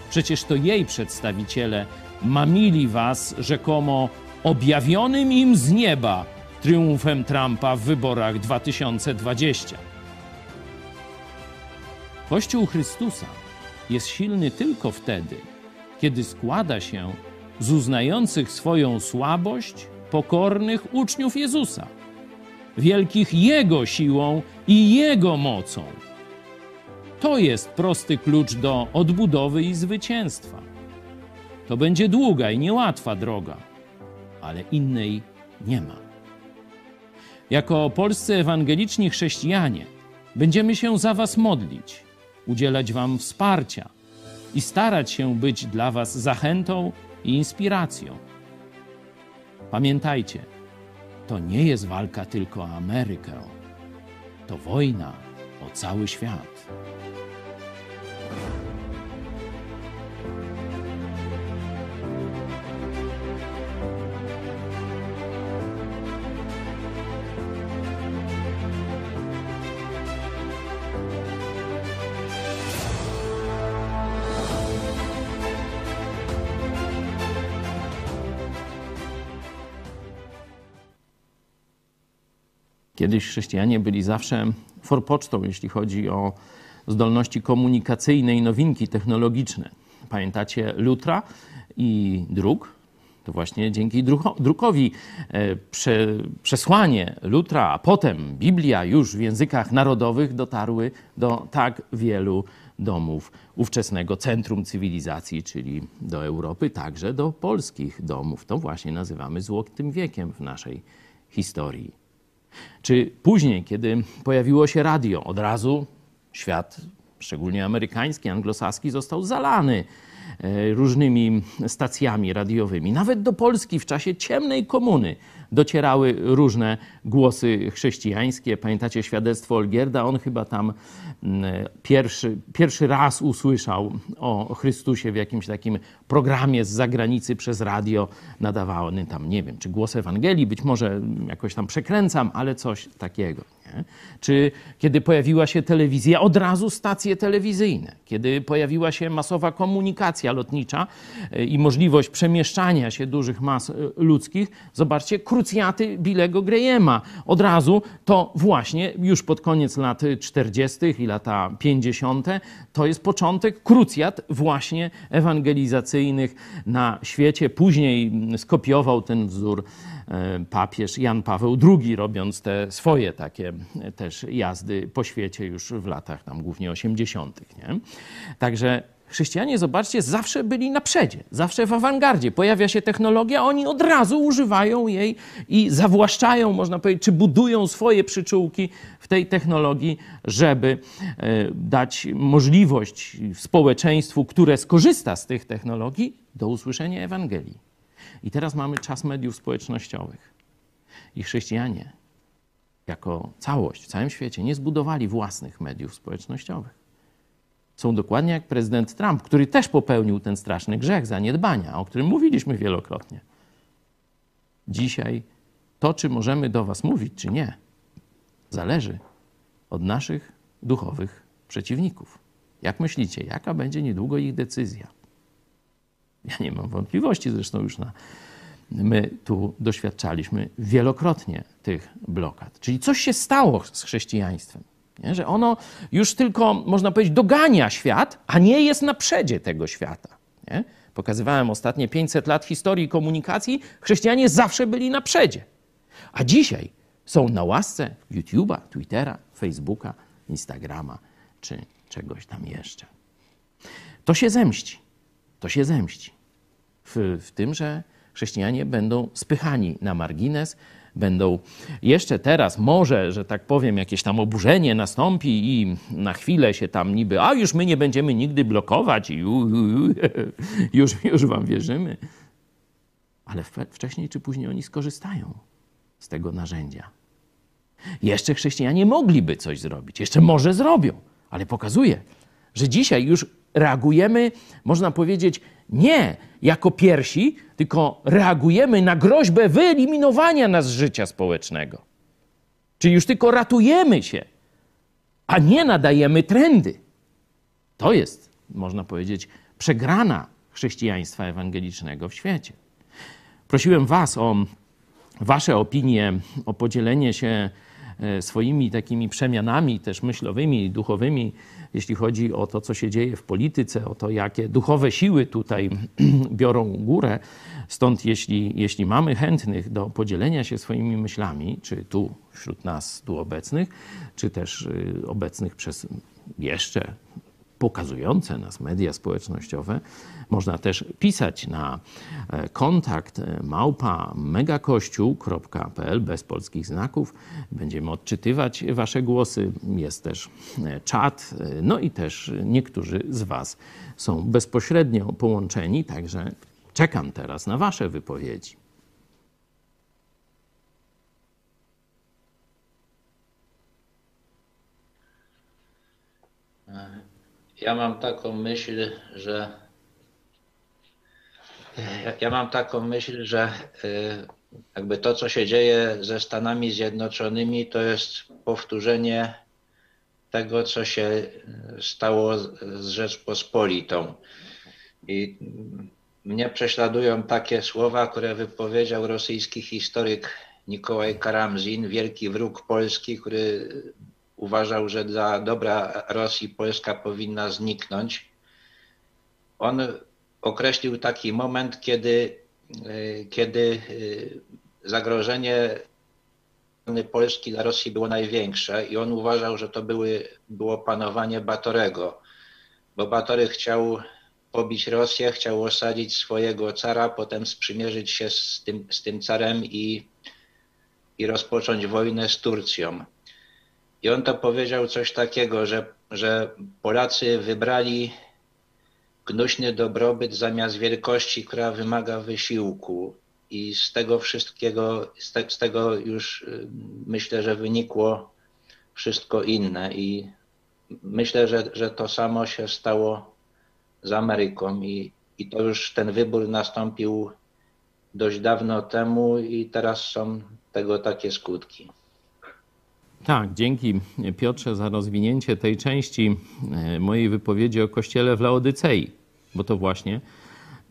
Przecież to jej przedstawiciele mamili was rzekomo objawionym im z nieba triumfem Trumpa w wyborach 2020. Kościół Chrystusa jest silny tylko wtedy, kiedy składa się z uznających swoją słabość pokornych uczniów Jezusa, wielkich Jego siłą i Jego mocą. To jest prosty klucz do odbudowy i zwycięstwa. To będzie długa i niełatwa droga, ale innej nie ma. Jako polscy ewangeliczni chrześcijanie będziemy się za Was modlić, udzielać Wam wsparcia i starać się być dla Was zachętą i inspiracją. Pamiętajcie, to nie jest walka tylko o Amerykę, to wojna o cały świat. Kiedyś chrześcijanie byli zawsze forpocztą, jeśli chodzi o zdolności komunikacyjne i nowinki technologiczne. Pamiętacie Lutra i druk? To właśnie dzięki drukowi e, prze, przesłanie Lutra, a potem Biblia już w językach narodowych dotarły do tak wielu domów ówczesnego centrum cywilizacji, czyli do Europy, także do polskich domów. To właśnie nazywamy złotym wiekiem w naszej historii. Czy później, kiedy pojawiło się radio, od razu świat, szczególnie amerykański, anglosaski, został zalany e, różnymi stacjami radiowymi. Nawet do Polski w czasie ciemnej komuny docierały różne głosy chrześcijańskie. Pamiętacie świadectwo Olgierda? On chyba tam mm, pierwszy, pierwszy raz usłyszał o Chrystusie w jakimś takim programie z zagranicy przez radio nadawany tam, nie wiem, czy głos Ewangelii, być może jakoś tam przekręcam, ale coś takiego. Nie? Czy kiedy pojawiła się telewizja, od razu stacje telewizyjne. Kiedy pojawiła się masowa komunikacja lotnicza e, i możliwość przemieszczania się dużych mas e, ludzkich, zobaczcie, krucjaty Bilego Grahama. Od razu to właśnie już pod koniec lat 40. i lata 50. to jest początek krucjat właśnie ewangelizacyjnych na świecie. Później skopiował ten wzór E, papież Jan Paweł II, robiąc te swoje takie e, też jazdy po świecie już w latach tam głównie 80. Nie? Także chrześcijanie, zobaczcie, zawsze byli na przedzie, zawsze w awangardzie. Pojawia się technologia, oni od razu używają jej i zawłaszczają, można powiedzieć, czy budują swoje przyczółki w tej technologii, żeby e, dać możliwość społeczeństwu, które skorzysta z tych technologii, do usłyszenia Ewangelii. I teraz mamy czas mediów społecznościowych. I chrześcijanie, jako całość w całym świecie, nie zbudowali własnych mediów społecznościowych. Są dokładnie jak prezydent Trump, który też popełnił ten straszny grzech zaniedbania, o którym mówiliśmy wielokrotnie. Dzisiaj to, czy możemy do Was mówić, czy nie, zależy od naszych duchowych przeciwników. Jak myślicie, jaka będzie niedługo ich decyzja? Ja nie mam wątpliwości, zresztą już na, my tu doświadczaliśmy wielokrotnie tych blokad. Czyli coś się stało z chrześcijaństwem. Nie? Że ono już tylko, można powiedzieć, dogania świat, a nie jest na przedzie tego świata. Nie? Pokazywałem ostatnie 500 lat historii komunikacji, chrześcijanie zawsze byli na przedzie. A dzisiaj są na łasce YouTube'a, Twittera, Facebooka, Instagrama czy czegoś tam jeszcze. To się zemści. To się zemści. W, w tym, że chrześcijanie będą spychani na margines, będą jeszcze teraz, może, że tak powiem, jakieś tam oburzenie nastąpi i na chwilę się tam niby, a już my nie będziemy nigdy blokować i [laughs] już, już wam wierzymy. Ale wcześniej czy później oni skorzystają z tego narzędzia. Jeszcze chrześcijanie mogliby coś zrobić, jeszcze może zrobią, ale pokazuje, że dzisiaj już reagujemy, można powiedzieć, nie jako pierwsi, tylko reagujemy na groźbę wyeliminowania nas z życia społecznego. Czyli już tylko ratujemy się, a nie nadajemy trendy. To jest, można powiedzieć, przegrana chrześcijaństwa ewangelicznego w świecie. Prosiłem Was o Wasze opinie, o podzielenie się e, swoimi takimi przemianami też myślowymi, duchowymi jeśli chodzi o to, co się dzieje w polityce, o to, jakie duchowe siły tutaj [clears throat] biorą górę. Stąd, jeśli, jeśli mamy chętnych do podzielenia się swoimi myślami, czy tu wśród nas, tu obecnych, czy też y, obecnych przez jeszcze pokazujące nas media społecznościowe. Można też pisać na e, kontakt e, małpa megakościół.pl bez polskich znaków. Będziemy odczytywać Wasze głosy. Jest też e, czat, no i też niektórzy z Was są bezpośrednio połączeni, także czekam teraz na Wasze wypowiedzi. Ja mam taką myśl, że ja mam taką myśl, że y, jakby to, co się dzieje ze Stanami Zjednoczonymi, to jest powtórzenie tego, co się stało z Rzeczpospolitą. I mnie prześladują takie słowa, które wypowiedział rosyjski historyk Nikołaj Karamzin, wielki wróg Polski, który uważał, że dla dobra Rosji Polska powinna zniknąć. On określił taki moment, kiedy, e, kiedy e, zagrożenie Polski dla Rosji było największe i on uważał, że to były, było panowanie Batorego, bo Batory chciał pobić Rosję, chciał osadzić swojego cara, potem sprzymierzyć się z tym, z tym carem i, i rozpocząć wojnę z Turcją. I on to powiedział coś takiego, że, że Polacy wybrali gnuśny dobrobyt zamiast wielkości, która wymaga wysiłku. I z tego wszystkiego, z, te, z tego już y, myślę, że wynikło wszystko inne. I myślę, że, że to samo się stało z Ameryką. I, I to już ten wybór nastąpił dość dawno temu, i teraz są tego takie skutki. Tak, dzięki Piotrze za rozwinięcie tej części e, mojej wypowiedzi o kościele w Laodycei, bo to właśnie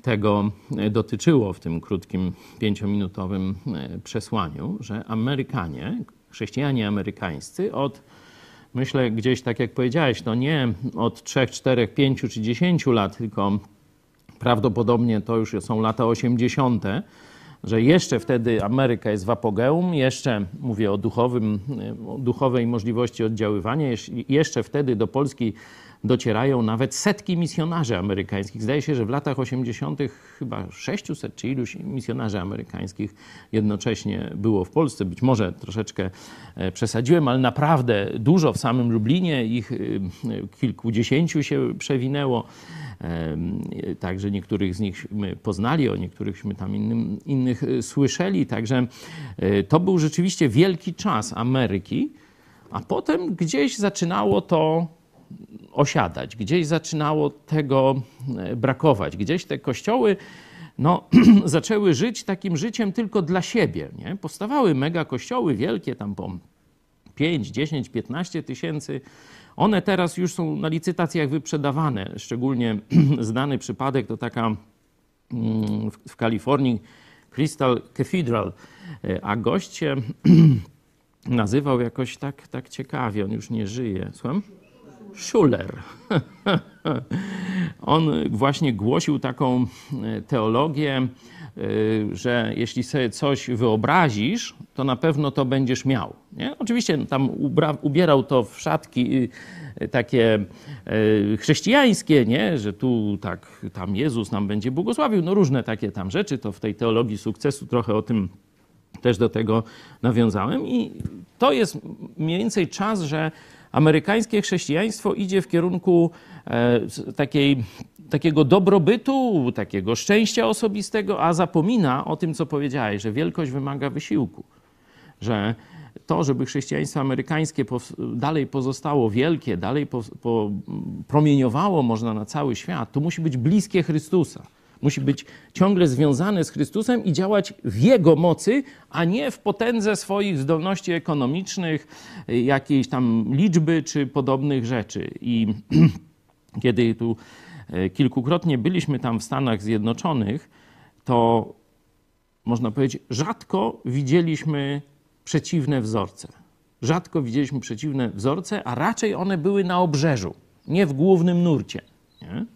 tego e, dotyczyło w tym krótkim, pięciominutowym e, przesłaniu, że Amerykanie, chrześcijanie amerykańscy od, myślę gdzieś tak jak powiedziałeś, to nie od 3, 4, 5 czy 10 lat, tylko prawdopodobnie to już są lata 80., że jeszcze wtedy Ameryka jest w apogeum, jeszcze mówię o, duchowym, o duchowej możliwości oddziaływania, jeszcze wtedy do Polski docierają nawet setki misjonarzy amerykańskich. Zdaje się, że w latach 80. chyba 600 czy iluś misjonarzy amerykańskich jednocześnie było w Polsce. Być może troszeczkę e, przesadziłem, ale naprawdę dużo w samym Lublinie, ich e, kilkudziesięciu się przewinęło. Także niektórych z nich poznali, o niektórychśmy tam innym, innych e, słyszeli. Także to był rzeczywiście wielki czas Ameryki, a potem gdzieś zaczynało to osiadać, gdzieś zaczynało tego e, brakować. Gdzieś te kościoły no, [clears throat] zaczęły żyć takim życiem tylko dla siebie. Nie? Powstawały mega kościoły wielkie, tam po 5, 10, 15 tysięcy. One teraz już są na licytacjach wyprzedawane. Szczególnie [clears throat] znany przypadek to taka mm, w Kalifornii Crystal Cathedral, e, a goście [clears throat] nazywał jakoś tak, tak ciekawie, on już nie żyje. Słucham? Schuller. [laughs] On właśnie głosił taką e, teologię, e, że jeśli sobie coś wyobrazisz, to na pewno to będziesz miał. Nie? Oczywiście tam ubierał to w szatki e, takie chrześcijańskie, nie? że tu tak, tam Jezus nam będzie błogosławił, no różne takie tam rzeczy, to w tej teologii sukcesu trochę o tym też do tego nawiązałem i to jest mniej więcej czas, że amerykańskie chrześcijaństwo idzie w kierunku e, takiej, takiego dobrobytu, takiego szczęścia osobistego, a zapomina o tym, co powiedziałeś, że wielkość wymaga wysiłku, że to, żeby chrześcijaństwo amerykańskie dalej pozostało wielkie, dalej po, po, promieniowało można na cały świat, to musi być bliskie Chrystusa. Musi być ciągle związany z Chrystusem i działać w Jego mocy, a nie w potędze swoich zdolności ekonomicznych, jakiejś tam liczby czy podobnych rzeczy. I [clears throat] kiedy tu e, kilkukrotnie byliśmy tam w Stanach Zjednoczonych, to można powiedzieć, rzadko widzieliśmy przeciwne wzorce. Rzadko widzieliśmy przeciwne wzorce, a raczej one były na obrzeżu, nie w głównym nurcie. Nie?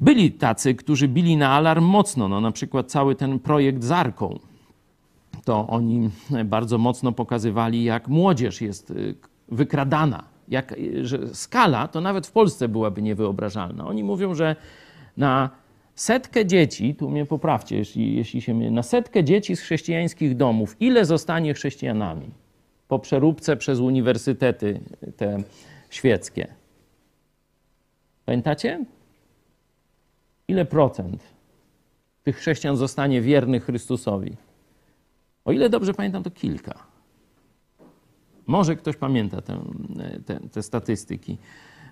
Byli tacy, którzy bili na alarm mocno, no na przykład cały ten projekt z Arką. To oni bardzo mocno pokazywali, jak młodzież jest y, wykradana. Jak, y, że skala to nawet w Polsce byłaby niewyobrażalna. Oni mówią, że na setkę dzieci, tu mnie poprawcie, jeśli, jeśli się mnie, na setkę dzieci z chrześcijańskich domów, ile zostanie chrześcijanami po przeróbce przez uniwersytety te świeckie? Pamiętacie? Ile procent tych chrześcijan zostanie wiernych Chrystusowi? O ile dobrze pamiętam, to kilka. Może ktoś pamięta te, te, te statystyki.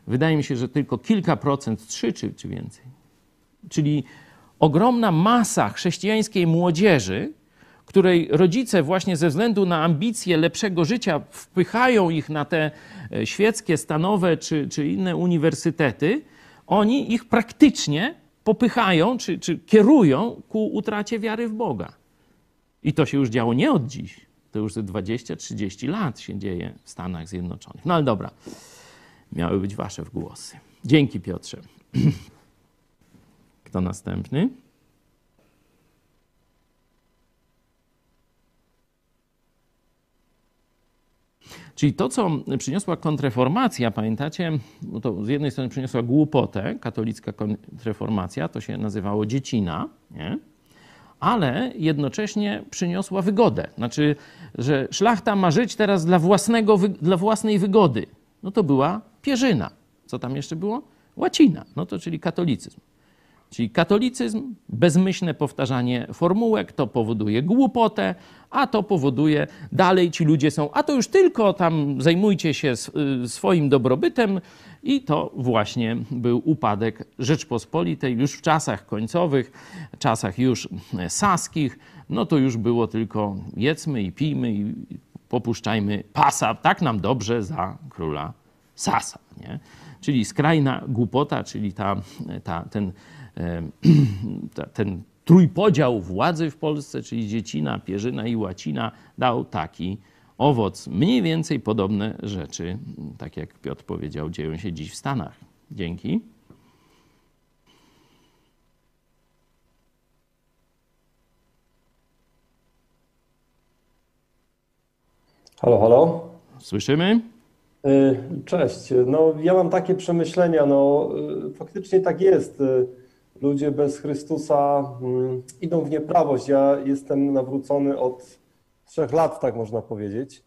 Wydaje mi się, że tylko kilka procent, trzy czy, czy więcej. Czyli ogromna masa chrześcijańskiej młodzieży, której rodzice właśnie ze względu na ambicje lepszego życia wpychają ich na te e, świeckie, stanowe czy, czy inne uniwersytety, oni ich praktycznie popychają czy, czy kierują ku utracie wiary w Boga. I to się już działo nie od dziś. To już 20-30 lat się dzieje w Stanach Zjednoczonych. No ale dobra, miały być wasze głosy. Dzięki Piotrze. [clears throat] Kto następny? Czyli to, co przyniosła kontreformacja, pamiętacie, to z jednej strony przyniosła głupotę, katolicka kontreformacja, to się nazywało dziecina, nie? ale jednocześnie przyniosła wygodę. Znaczy, że szlachta ma żyć teraz dla, własnego, dla własnej wygody. No to była pierzyna. Co tam jeszcze było? Łacina, no to czyli katolicyzm. Czyli katolicyzm, bezmyślne powtarzanie formułek, to powoduje głupotę, a to powoduje dalej ci ludzie są, a to już tylko tam zajmujcie się y, swoim dobrobytem. I to właśnie był upadek Rzeczpospolitej już w czasach końcowych, czasach już saskich, no to już było tylko jedzmy i pijmy i popuszczajmy pasa, tak nam dobrze za króla Sasa, nie? Czyli skrajna głupota, czyli ta, ta, ten [clears throat] ten trójpodział władzy w Polsce, czyli Dziecina, Pierzyna i Łacina, dał taki owoc. Mniej więcej podobne rzeczy, tak jak Piotr powiedział, dzieją się dziś w Stanach. Dzięki. Halo, halo. Słyszymy? Y, cześć. No, ja mam takie przemyślenia. No, y, faktycznie tak jest. Ludzie bez Chrystusa mm, idą w nieprawość. Ja jestem nawrócony od trzech lat, tak można powiedzieć.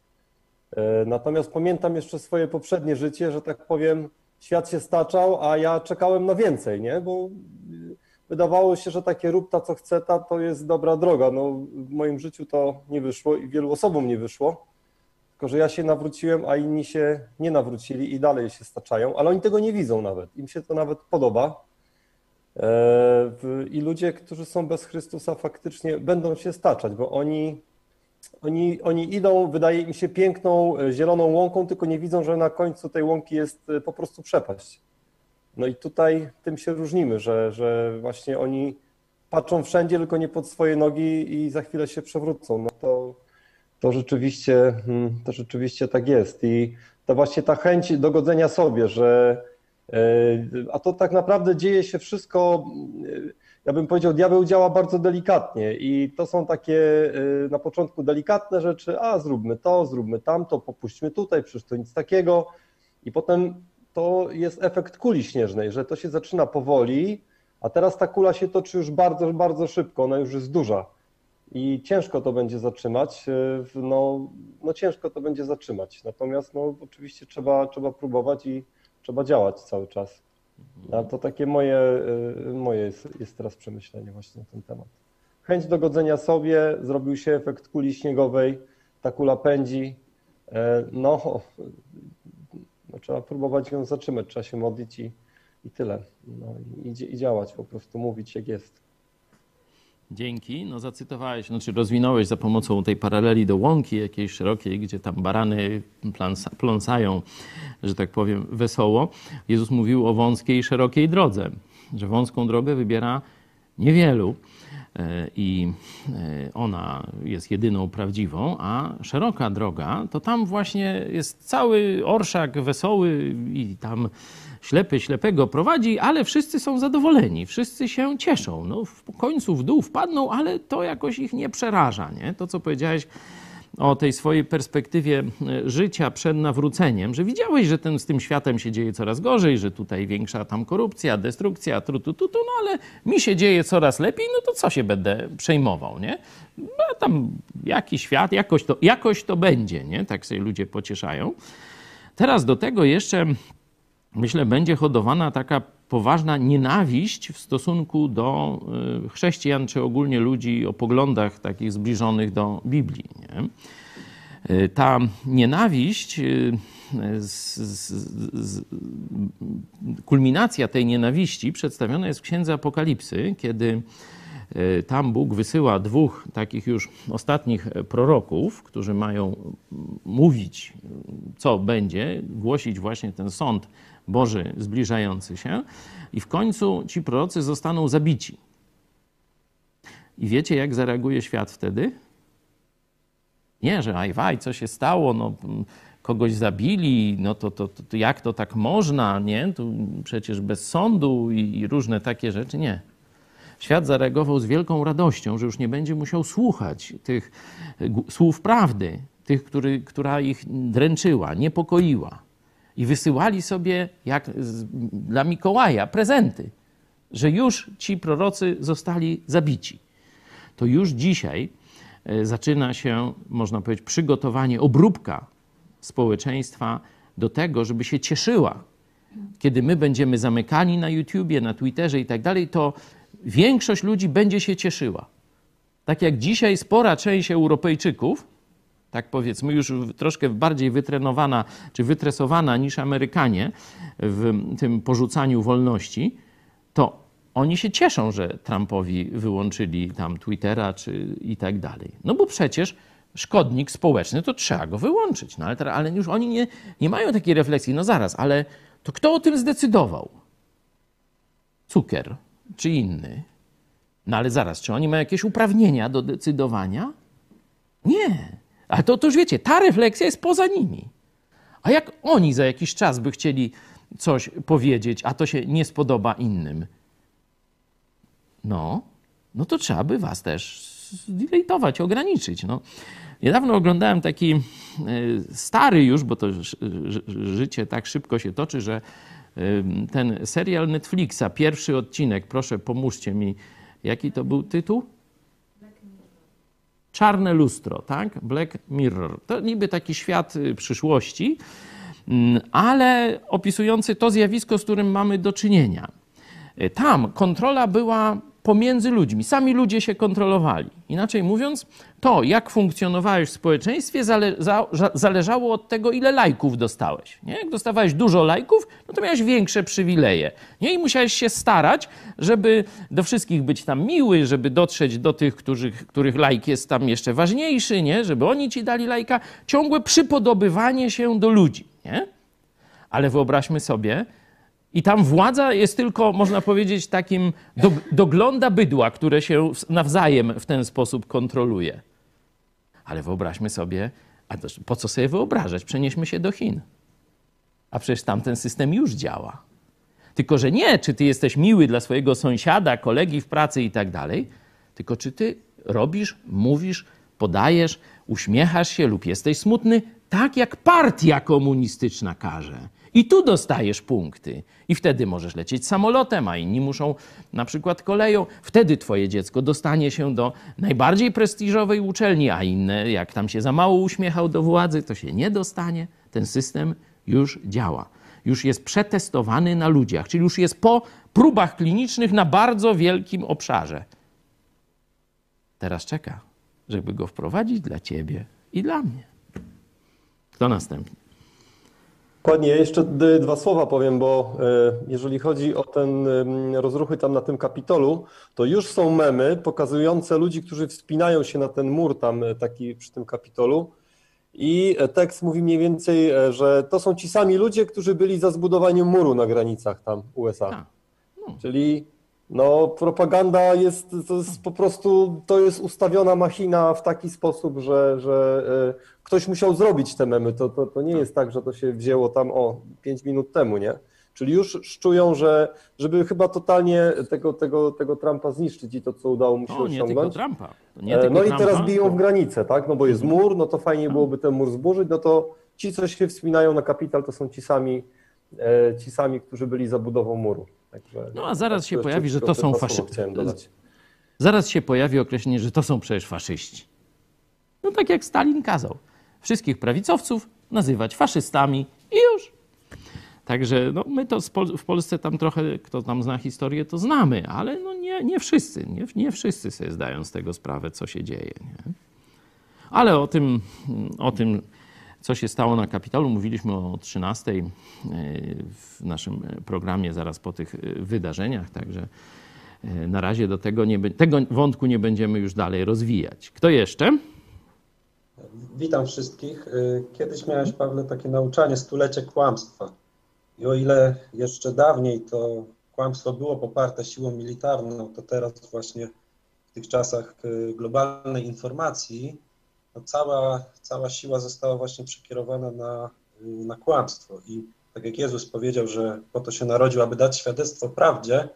E, natomiast pamiętam jeszcze swoje poprzednie życie, że tak powiem, świat się staczał, a ja czekałem na więcej, nie? Bo e, wydawało się, że takie rób ta, co chce ta, to jest dobra droga. No, w moim życiu to nie wyszło i wielu osobom nie wyszło. tylko że ja się nawróciłem, a inni się nie nawrócili i dalej się staczają, ale oni tego nie widzą nawet. Im się to nawet podoba. E, I ludzie, którzy są bez Chrystusa, faktycznie będą się staczać, bo oni, oni, oni idą, wydaje im się, piękną, e, zieloną łąką, tylko nie widzą, że na końcu tej łąki jest e, po prostu przepaść. No i tutaj tym się różnimy, że, że właśnie oni patrzą wszędzie, tylko nie pod swoje nogi i za chwilę się przewrócą. No to, to, rzeczywiście, hmm, to rzeczywiście tak jest. I to właśnie ta chęć dogodzenia sobie, że a to tak naprawdę dzieje się wszystko, ja bym powiedział, diabeł działa bardzo delikatnie i to są takie na początku delikatne rzeczy, a zróbmy to, zróbmy tamto, popuśćmy tutaj, przecież to nic takiego. I potem to jest efekt kuli śnieżnej, że to się zaczyna powoli, a teraz ta kula się toczy już bardzo, bardzo szybko, ona już jest duża. I ciężko to będzie zatrzymać, no, no ciężko to będzie zatrzymać, natomiast no oczywiście trzeba, trzeba próbować i trzeba działać cały czas. A to takie moje, y, moje jest, jest teraz przemyślenie właśnie na ten temat. Chęć dogodzenia sobie, zrobił się efekt kuli śniegowej, ta kula pędzi, e, no, no trzeba próbować ją zatrzymać, trzeba się modlić i, i tyle. No, i, i działać po prostu, mówić jak jest. Dzięki. No zacytowałeś, znaczy rozwinąłeś za pomocą tej paraleli do łąki jakiejś szerokiej, gdzie tam barany pląsają, że tak powiem, wesoło. Jezus mówił o wąskiej i szerokiej drodze, że wąską drogę wybiera niewielu e, i e, ona jest jedyną prawdziwą, a szeroka droga to tam właśnie jest cały orszak wesoły i tam ślepy ślepego prowadzi, ale wszyscy są zadowoleni, wszyscy się cieszą. No, w końcu w dół wpadną, ale to jakoś ich nie przeraża. Nie? To, co powiedziałeś o tej swojej perspektywie e, życia przed nawróceniem, że widziałeś, że ten, z tym światem się dzieje coraz gorzej, że tutaj większa tam korupcja, destrukcja, trutu, tutu, no ale mi się dzieje coraz lepiej, no to co się będę przejmował, nie? No tam jaki świat, jakoś to, jakoś to będzie, nie? Tak sobie ludzie pocieszają. Teraz do tego jeszcze myślę, będzie hodowana taka poważna nienawiść w stosunku do y, chrześcijan, czy ogólnie ludzi o poglądach takich zbliżonych do Biblii. Nie? Y, ta nienawiść, y, kulminacja tej nienawiści przedstawiona jest w Księdze Apokalipsy, kiedy tam Bóg wysyła dwóch takich już ostatnich proroków, którzy mają mówić, co będzie, głosić właśnie ten sąd Boży zbliżający się, i w końcu ci prorocy zostaną zabici. I wiecie, jak zareaguje świat wtedy? Nie, że aj waj, co się stało, no, kogoś zabili, no to, to, to, to jak to tak można, nie? Tu przecież bez sądu i, i różne takie rzeczy. Nie. Świat zareagował z wielką radością, że już nie będzie musiał słuchać tych słów prawdy, tych, który, która ich dręczyła, niepokoiła i wysyłali sobie, jak dla Mikołaja, prezenty, że już ci prorocy zostali zabici. To już dzisiaj e, zaczyna się, można powiedzieć, przygotowanie, obróbka społeczeństwa do tego, żeby się cieszyła. Kiedy my będziemy zamykani na YouTubie, na Twitterze i tak dalej, to większość ludzi będzie się cieszyła. Tak jak dzisiaj spora część Europejczyków tak powiedzmy, już troszkę bardziej wytrenowana czy wytresowana niż Amerykanie w tym porzucaniu wolności, to oni się cieszą, że Trumpowi wyłączyli tam Twittera czy i tak dalej. No bo przecież szkodnik społeczny to trzeba go wyłączyć. No ale, ale już oni nie, nie mają takiej refleksji. No zaraz, ale to kto o tym zdecydował? Cukier czy inny? No ale zaraz, czy oni mają jakieś uprawnienia do decydowania? Nie. Ale to, to już wiecie, ta refleksja jest poza nimi. A jak oni za jakiś czas by chcieli coś powiedzieć, a to się nie spodoba innym, no, no to trzeba by was też zdeletować, ograniczyć. No. Niedawno oglądałem taki e, stary już, bo to życie tak szybko się toczy, że e, ten serial Netflixa, pierwszy odcinek, proszę pomóżcie mi, jaki to był tytuł? Czarne lustro, tak? Black Mirror. To niby taki świat y, przyszłości, mm, ale opisujący to zjawisko, z którym mamy do czynienia. Y, tam kontrola była pomiędzy ludźmi. Sami ludzie się kontrolowali. Inaczej mówiąc, to jak funkcjonowałeś w społeczeństwie zale za zależało od tego, ile lajków dostałeś. Nie? Jak dostawałeś dużo lajków, no to miałeś większe przywileje. Nie? I musiałeś się starać, żeby do wszystkich być tam miły, żeby dotrzeć do tych, którzy, których lajk jest tam jeszcze ważniejszy, nie? żeby oni ci dali lajka. Ciągłe przypodobywanie się do ludzi. Nie? Ale wyobraźmy sobie, i tam władza jest tylko, można powiedzieć, takim do, dogląda bydła, które się nawzajem w ten sposób kontroluje. Ale wyobraźmy sobie, a po co sobie wyobrażać? Przenieśmy się do Chin. A przecież tam ten system już działa. Tylko, że nie, czy ty jesteś miły dla swojego sąsiada, kolegi w pracy i tak dalej, tylko czy ty robisz, mówisz, podajesz, uśmiechasz się lub jesteś smutny, tak jak partia komunistyczna każe. I tu dostajesz punkty. I wtedy możesz lecieć samolotem, a inni muszą na przykład koleją. Wtedy twoje dziecko dostanie się do najbardziej prestiżowej uczelni, a inne, jak tam się za mało uśmiechał do władzy, to się nie dostanie. Ten system już działa. Już jest przetestowany na ludziach, czyli już jest po próbach klinicznych na bardzo wielkim obszarze. Teraz czeka, żeby go wprowadzić dla ciebie i dla mnie. Kto następny? Dokładnie, jeszcze dwa słowa powiem, bo e, jeżeli chodzi o ten rozruchy tam na tym Kapitolu, to już są memy pokazujące ludzi, którzy wspinają się na ten mur tam e, taki przy tym Kapitolu i e, tekst mówi mniej więcej, że to są ci sami ludzie, którzy byli za zbudowaniem muru na granicach tam USA. Tak. No. Czyli no, propaganda jest, to jest po prostu, to jest ustawiona machina w taki sposób, że, że e, ktoś musiał zrobić te memy. To, to, to nie jest tak, że to się wzięło tam o 5 minut temu, nie? Czyli już szczują, że żeby chyba totalnie tego, tego, tego Trumpa zniszczyć i to, co udało mu się o, osiągnąć. Nie tylko Trumpa. Nie e, tylko no i teraz biją w granicę, tak? No bo jest mhm. mur, no to fajnie no. byłoby ten mur zburzyć, no to ci, co się wspinają na kapital, to są ci sami, e, ci sami, którzy byli za budową muru. Także no a zaraz się pojawi, że to są faszyści. Zaraz się pojawi określenie, że to są przecież faszyści. No tak jak Stalin kazał. Wszystkich prawicowców nazywać faszystami i już. Także no, my to w Polsce tam trochę, kto tam zna historię, to znamy, ale no nie, nie wszyscy, nie, nie wszyscy sobie zdają z tego sprawę, co się dzieje. Nie? Ale o tym, o tym co się stało na Kapitolu? Mówiliśmy o 13 e, w naszym programie zaraz po tych e, wydarzeniach, także e, na razie do tego, nie, tego wątku nie będziemy już dalej rozwijać. Kto jeszcze? Witam wszystkich. Kiedyś miałeś, Pawle, takie nauczanie stulecie kłamstwa. I o ile jeszcze dawniej to kłamstwo było poparte siłą militarną, to teraz właśnie w tych czasach globalnej informacji no cała, cała siła została właśnie przekierowana na, na kłamstwo. I tak jak Jezus powiedział, że po to się narodził, aby dać świadectwo prawdzie,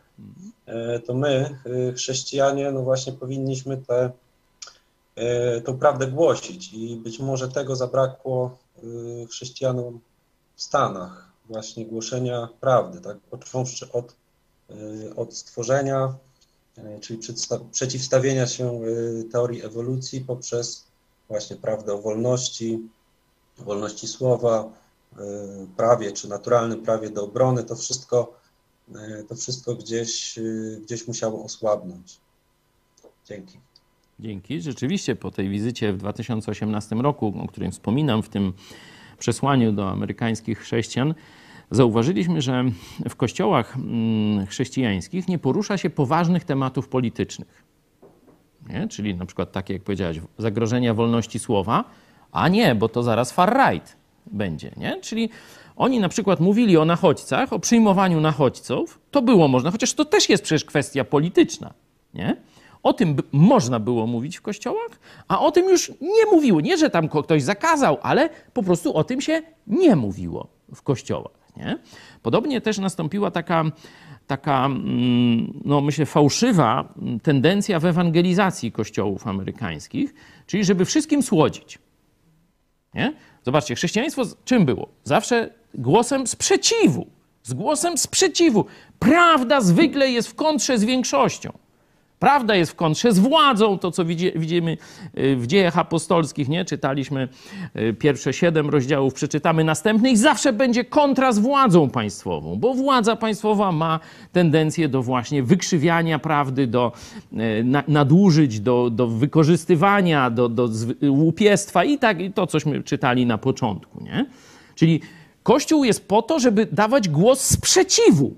e, to my, e, chrześcijanie, no właśnie powinniśmy tę e, tą prawdę głosić. I być może tego zabrakło chrześcijanom w Stanach, właśnie głoszenia prawdy, tak, począwszy od, od stworzenia, czyli przeciwstawienia się teorii ewolucji poprzez właśnie prawdę o wolności, wolności słowa, y, prawie czy naturalnym prawie do obrony, to wszystko, y, to wszystko gdzieś, y, gdzieś musiało osłabnąć. Dzięki. Dzięki. Rzeczywiście po tej wizycie w 2018 roku, o którym wspominam w tym przesłaniu do amerykańskich chrześcijan, zauważyliśmy, że w kościołach mm, chrześcijańskich nie porusza się poważnych tematów politycznych nie? czyli na przykład takie, jak powiedziałeś, zagrożenia wolności słowa, a nie, bo to zaraz far-right będzie. Nie? Czyli oni na przykład mówili o nachodźcach, o przyjmowaniu nachodźców, to było można, chociaż to też jest przecież kwestia polityczna. Nie? O tym można było mówić w kościołach, a o tym już nie mówiło. Nie, że tam ktoś zakazał, ale po prostu o tym się nie mówiło w kościołach. Nie? Podobnie też nastąpiła taka taka, mm, no myślę, fałszywa tendencja w ewangelizacji kościołów amerykańskich, czyli żeby wszystkim słodzić. Nie? Zobaczcie, chrześcijaństwo czym było? Zawsze głosem sprzeciwu. Z głosem sprzeciwu. Prawda zwykle jest w kontrze z większością. Prawda jest w kontrze z władzą, to co widzimy y, w dziejach apostolskich, nie? Czytaliśmy y, pierwsze siedem rozdziałów, przeczytamy następny i zawsze będzie kontra z władzą państwową, bo władza państwowa ma tendencję do właśnie wykrzywiania prawdy, do y, nadużyć, do, do wykorzystywania, do, do łupiestwa i tak, i to cośmy czytali na początku, nie? Czyli Kościół jest po to, żeby dawać głos sprzeciwu,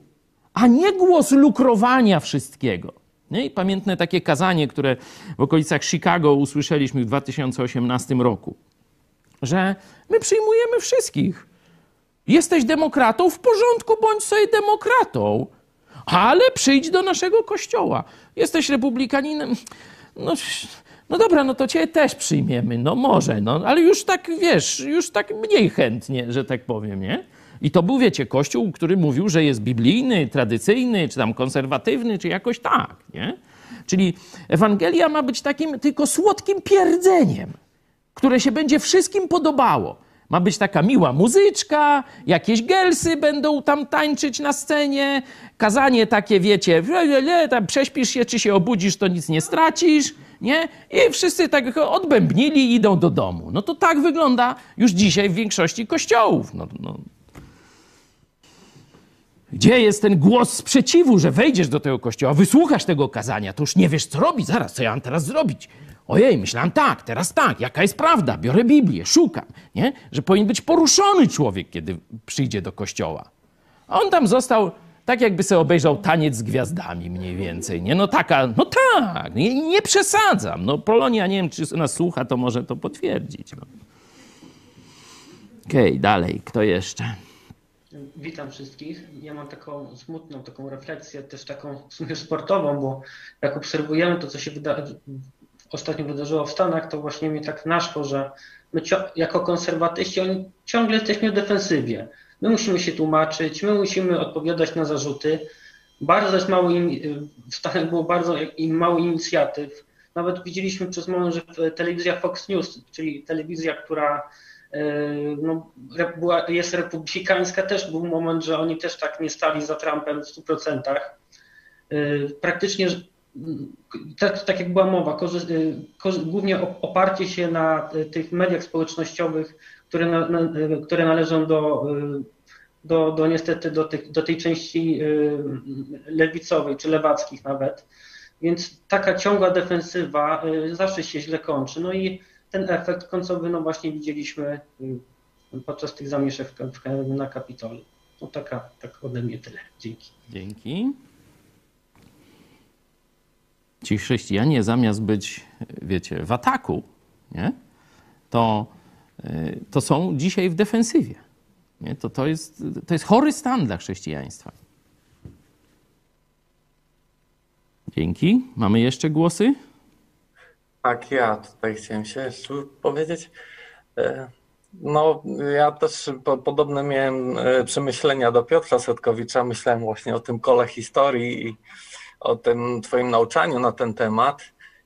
a nie głos lukrowania wszystkiego. Nie? I pamiętne takie kazanie, które w okolicach Chicago usłyszeliśmy w 2018 roku, że my przyjmujemy wszystkich. Jesteś demokratą, w porządku, bądź sobie demokratą, ale przyjdź do naszego kościoła. Jesteś republikaninem, no, no dobra, no to cię też przyjmiemy, no może, no, ale już tak, wiesz, już tak mniej chętnie, że tak powiem, nie? I to był, wiecie, kościół, który mówił, że jest biblijny, tradycyjny, czy tam konserwatywny, czy jakoś tak, nie? Czyli Ewangelia ma być takim tylko słodkim pierdzeniem, które się będzie wszystkim podobało. Ma być taka miła muzyczka, jakieś gelsy będą tam tańczyć na scenie, kazanie takie, wiecie, tam prześpisz się, czy się obudzisz, to nic nie stracisz, nie? I wszyscy tak odbębnili i idą do domu. No to tak wygląda już dzisiaj w większości kościołów. No, no, gdzie jest ten głos sprzeciwu, że wejdziesz do tego kościoła, wysłuchasz tego kazania, to już nie wiesz, co robić. Zaraz, co ja mam teraz zrobić? Ojej, myślałem tak, teraz tak, jaka jest prawda? Biorę Biblię, szukam, nie? Że powinien być poruszony człowiek, kiedy przyjdzie do kościoła. A on tam został tak, jakby sobie obejrzał taniec z gwiazdami mniej więcej, nie? No taka, no tak, nie, nie przesadzam. No Polonia, nie wiem, czy nas słucha, to może to potwierdzić. No. Okej, okay, dalej, kto jeszcze? Witam wszystkich. Ja mam taką smutną taką refleksję, też taką w sumie sportową, bo jak obserwujemy to, co się wyda ostatnio wydarzyło w Stanach, to właśnie mnie tak naszło, że my jako konserwatyści oni ciągle jesteśmy w defensywie. My musimy się tłumaczyć, my musimy odpowiadać na zarzuty. Bardzo jest mało, w Stanach było bardzo im mało inicjatyw. Nawet widzieliśmy przez moment, że telewizja Fox News, czyli telewizja, która no, była, jest republikańska, też był moment, że oni też tak nie stali za Trumpem w 100%. Yy, praktycznie tak, tak jak była mowa, yy, głównie oparcie się na tych mediach społecznościowych, które, na, na, które należą do, do, do niestety do, tych, do tej części lewicowej czy lewackich nawet. Więc taka ciągła defensywa zawsze się źle kończy. No i ten efekt końcowy no właśnie widzieliśmy y, podczas tych zamieszek na Kapitolu. No taka, tak ode mnie tyle. Dzięki. Dzięki. Ci chrześcijanie zamiast być, wiecie, w ataku, nie? To, y, to są dzisiaj w defensywie. Nie? To, to, jest, to jest chory stan dla chrześcijaństwa. Dzięki. Mamy jeszcze głosy? Tak, ja tutaj chciałem się jeszcze powiedzieć. E, no, ja też podobne miałem e, przemyślenia do Piotra Setkowicza. Myślałem właśnie o tym kole historii i o tym Twoim nauczaniu na ten temat.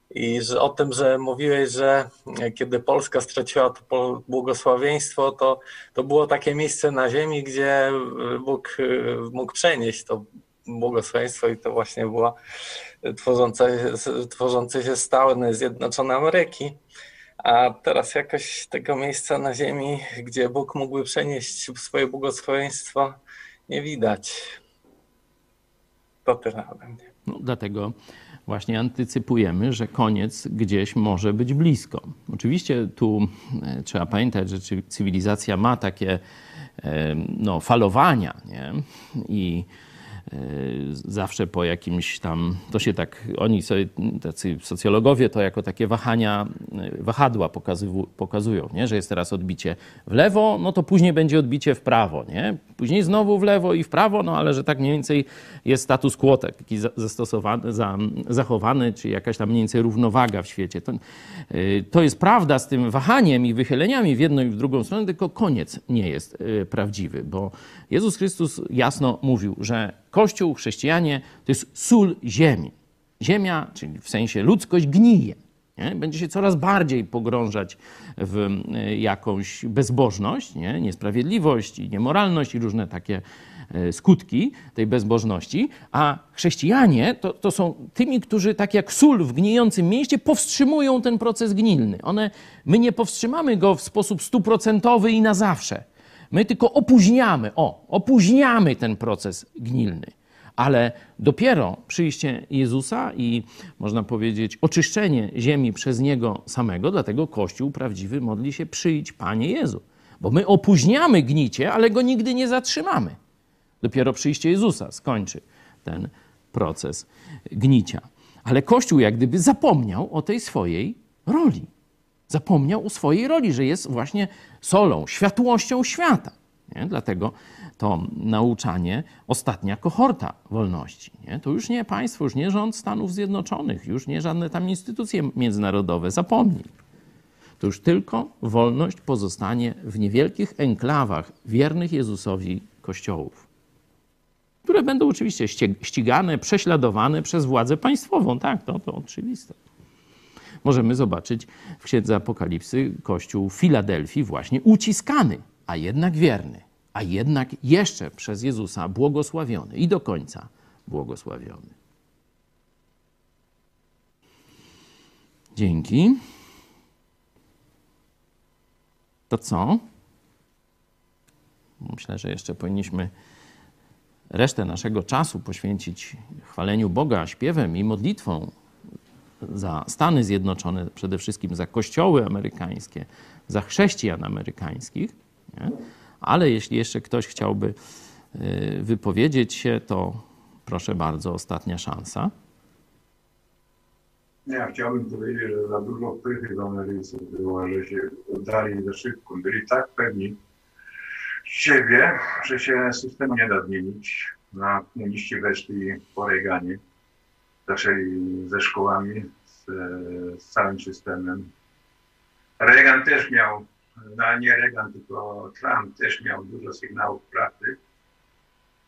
I że, o tym, że mówiłeś, że kiedy Polska straciła to błogosławieństwo, to, to było takie miejsce na ziemi, gdzie Bóg e, mógł przenieść to błogosławieństwo i to właśnie była tworzące, tworzące się stałe Zjednoczone Ameryki. A teraz jakoś tego miejsca na ziemi, gdzie Bóg mógłby przenieść swoje błogosławieństwo, nie widać. To tyle ode mnie. No, dlatego właśnie antycypujemy, że koniec gdzieś może być blisko. Oczywiście tu e, trzeba pamiętać, że cywilizacja ma takie e, no, falowania nie? i zawsze po jakimś tam, to się tak, oni sobie, tacy socjologowie to jako takie wahania, e, wahadła pokazują, nie? że jest teraz odbicie w lewo, no to później będzie odbicie w prawo, nie? Później znowu w lewo i w prawo, no ale że tak mniej więcej jest status quo taki zastosowany, za, zachowany, czy jakaś tam mniej więcej równowaga w świecie. To, e, to jest prawda z tym wahaniem i wychyleniami w jedną i w drugą stronę, tylko koniec nie jest prawdziwy, bo Jezus Chrystus jasno mówił, że Kościół, chrześcijanie to jest sól ziemi. Ziemia, czyli w sensie ludzkość, gnije. Nie? Będzie się coraz bardziej pogrążać w e, jakąś bezbożność, nie? niesprawiedliwość i niemoralność i różne takie e, skutki tej bezbożności, a chrześcijanie to, to są tymi, którzy tak jak sól w gnijącym mieście powstrzymują ten proces gnilny. One, my nie powstrzymamy go w sposób stuprocentowy i na zawsze. My tylko opóźniamy, o, opóźniamy ten proces gnilny. Ale dopiero przyjście Jezusa i można powiedzieć oczyszczenie ziemi przez Niego samego, dlatego Kościół prawdziwy modli się przyjdź Panie Jezu. Bo my opóźniamy gnicie, ale go nigdy nie zatrzymamy. Dopiero przyjście Jezusa skończy ten proces gnicia. Ale Kościół jak gdyby zapomniał o tej swojej roli. Zapomniał o swojej roli, że jest właśnie solą, światłością świata. Nie? Dlatego to nauczanie, ostatnia kohorta wolności. Nie? To już nie państwo, już nie rząd Stanów Zjednoczonych, już nie żadne tam instytucje międzynarodowe. Zapomnij. To już tylko wolność pozostanie w niewielkich enklawach wiernych Jezusowi kościołów, które będą oczywiście ścigane, prześladowane przez władzę państwową. Tak, to, to oczywiste. Możemy zobaczyć w Księdze Apokalipsy kościół Filadelfii właśnie uciskany, a jednak wierny a jednak jeszcze przez Jezusa błogosławiony i do końca błogosławiony. Dzięki. To co? Myślę, że jeszcze powinniśmy resztę naszego czasu poświęcić chwaleniu Boga śpiewem i modlitwą za Stany Zjednoczone, przede wszystkim za kościoły amerykańskie, za chrześcijan amerykańskich. Nie? Ale jeśli jeszcze ktoś chciałby y, wypowiedzieć się, to proszę bardzo, ostatnia szansa. Ja chciałbym powiedzieć, że za dużo pychy w Ameryce było, że się dali za szybko. Byli tak pewni siebie, że się system nie da zmienić. Na komuniści weszli po Reaganie. Zaczęli ze szkołami, z, z całym systemem. Reagan też miał no nie Reagan, tylko Trump też miał dużo sygnałów prawdy,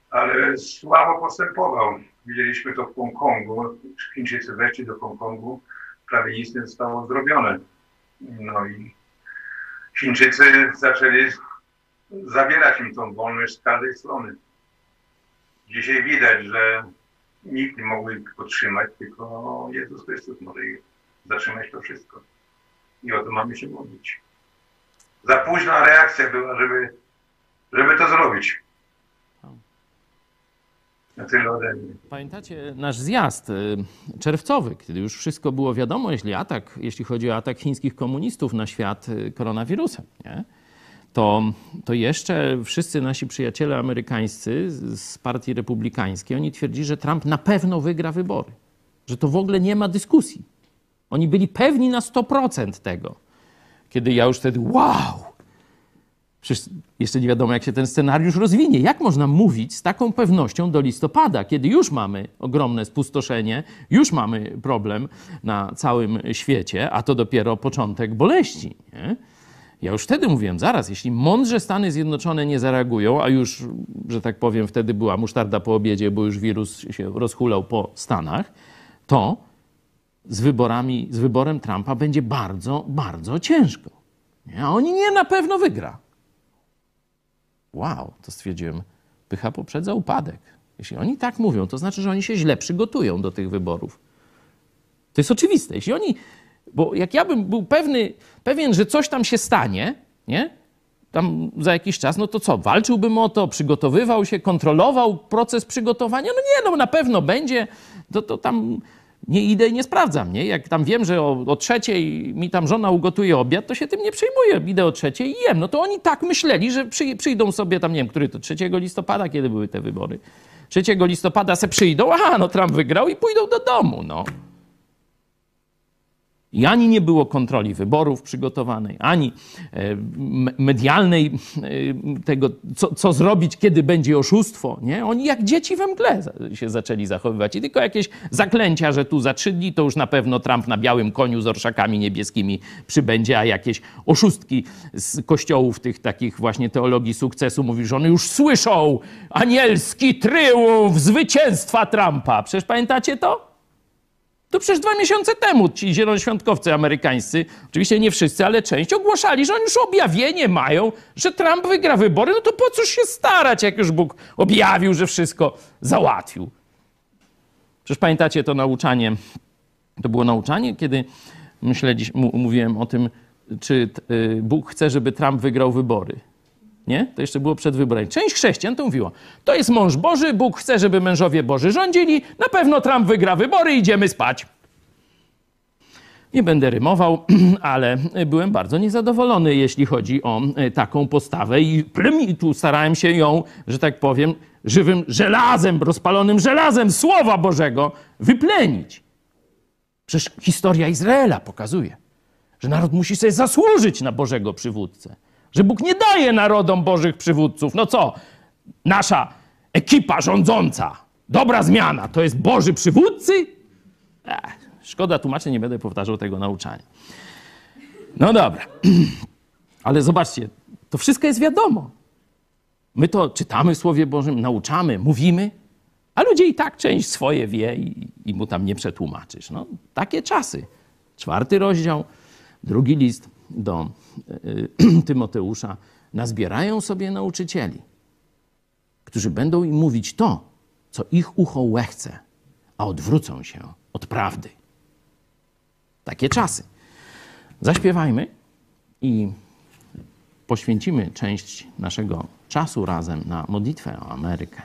ale słabo postępował. Widzieliśmy to w Hongkongu. Chińczycy weszli do Hongkongu, prawie nic nie zostało zrobione. No i Chińczycy zaczęli zabierać im tą wolność z każdej strony. Dzisiaj widać, że nikt nie mógł ich podtrzymać, tylko Jezus Chrystus może ich zatrzymać to wszystko. I o to mamy się modlić za późna reakcja była, żeby, żeby to zrobić. Na tyle ode. Pamiętacie nasz zjazd y, czerwcowy, kiedy już wszystko było wiadomo, jeśli atak, jeśli chodzi o atak chińskich komunistów na świat y, koronawirusem, nie? To, to jeszcze wszyscy nasi przyjaciele amerykańscy z partii republikańskiej, oni twierdzili, że Trump na pewno wygra wybory. Że to w ogóle nie ma dyskusji. Oni byli pewni na 100% tego kiedy ja już wtedy, wow! Przecież jeszcze nie wiadomo, jak się ten scenariusz rozwinie. Jak można mówić z taką pewnością do listopada, kiedy już mamy ogromne spustoszenie, już mamy problem na całym świecie, a to dopiero początek boleści. Nie? Ja już wtedy mówiłem, zaraz, jeśli mądrze Stany Zjednoczone nie zareagują, a już, że tak powiem, wtedy była musztarda po obiedzie, bo już wirus się rozhulał po Stanach, to z wyborami, z wyborem Trumpa będzie bardzo, bardzo ciężko. A oni nie na pewno wygra. Wow, to stwierdziłem, pycha poprzedza upadek. Jeśli oni tak mówią, to znaczy, że oni się źle przygotują do tych wyborów. To jest oczywiste. Jeśli oni, bo jak ja bym był pewny, pewien, że coś tam się stanie, nie? Tam za jakiś czas, no to co, walczyłbym o to, przygotowywał się, kontrolował proces przygotowania? No nie, no na pewno będzie, to, to tam nie idę i nie sprawdzam, nie? Jak tam wiem, że o, o, trzeciej mi tam żona ugotuje obiad, to się tym nie przejmuję. Idę o trzeciej i jem. No to oni tak myśleli, że przy, przyjdą sobie tam, nie wiem, który to 3 listopada, kiedy były te wybory. 3 listopada se przyjdą, aha, no Trump wygrał i pójdą do domu, no. I ani nie było kontroli wyborów przygotowanej, ani e, medialnej e, tego, co, co, zrobić, kiedy będzie oszustwo. Nie? Oni jak dzieci we mgle się zaczęli zachowywać. I tylko jakieś zaklęcia, że tu za trzy dni to już na pewno Trump na białym koniu z orszakami niebieskimi przybędzie, a jakieś oszustki z kościołów tych takich właśnie teologii sukcesu mówi, że one już słyszą anielski tryumf zwycięstwa Trumpa. Przecież pamiętacie to? To przecież dwa miesiące temu ci zielonoświątkowcy amerykańscy, oczywiście nie wszyscy, ale część, ogłaszali, że oni już objawienie mają, że Trump wygra wybory. No to po cóż się starać, jak już Bóg objawił, że wszystko załatwił. Przecież pamiętacie to nauczanie, to było nauczanie, kiedy myśleliśmy, mówiłem o tym, czy y, Bóg chce, żeby Trump wygrał wybory. Nie? To jeszcze było przed wyborami. Część chrześcijan to mówiła, to jest mąż Boży, Bóg chce, żeby mężowie Boży rządzili, na pewno Trump wygra wybory, idziemy spać. Nie będę rymował, [clears throat] ale byłem bardzo niezadowolony, jeśli chodzi o e, taką postawę i tu starałem się ją, że tak powiem, żywym żelazem, rozpalonym żelazem Słowa Bożego wyplenić. Przecież historia Izraela pokazuje, że naród musi sobie zasłużyć na Bożego przywódcę. Że Bóg nie daje narodom Bożych przywódców. No co? Nasza ekipa rządząca, dobra zmiana, to jest Boży przywódcy? Ech, szkoda tłumaczeń, nie będę powtarzał tego nauczania. No dobra. [clears throat] Ale zobaczcie, to wszystko jest wiadomo. My to czytamy w Słowie Bożym, nauczamy, mówimy, a ludzie i tak część swoje wie i, i mu tam nie przetłumaczysz. No, takie czasy. Czwarty rozdział, drugi list do [clears throat] Tymoteusza. Nazbierają sobie nauczycieli, którzy będą im mówić to, co ich ucho łechce, a odwrócą się od prawdy. Takie czasy. Zaśpiewajmy i poświęcimy część naszego czasu razem na modlitwę o Amerykę.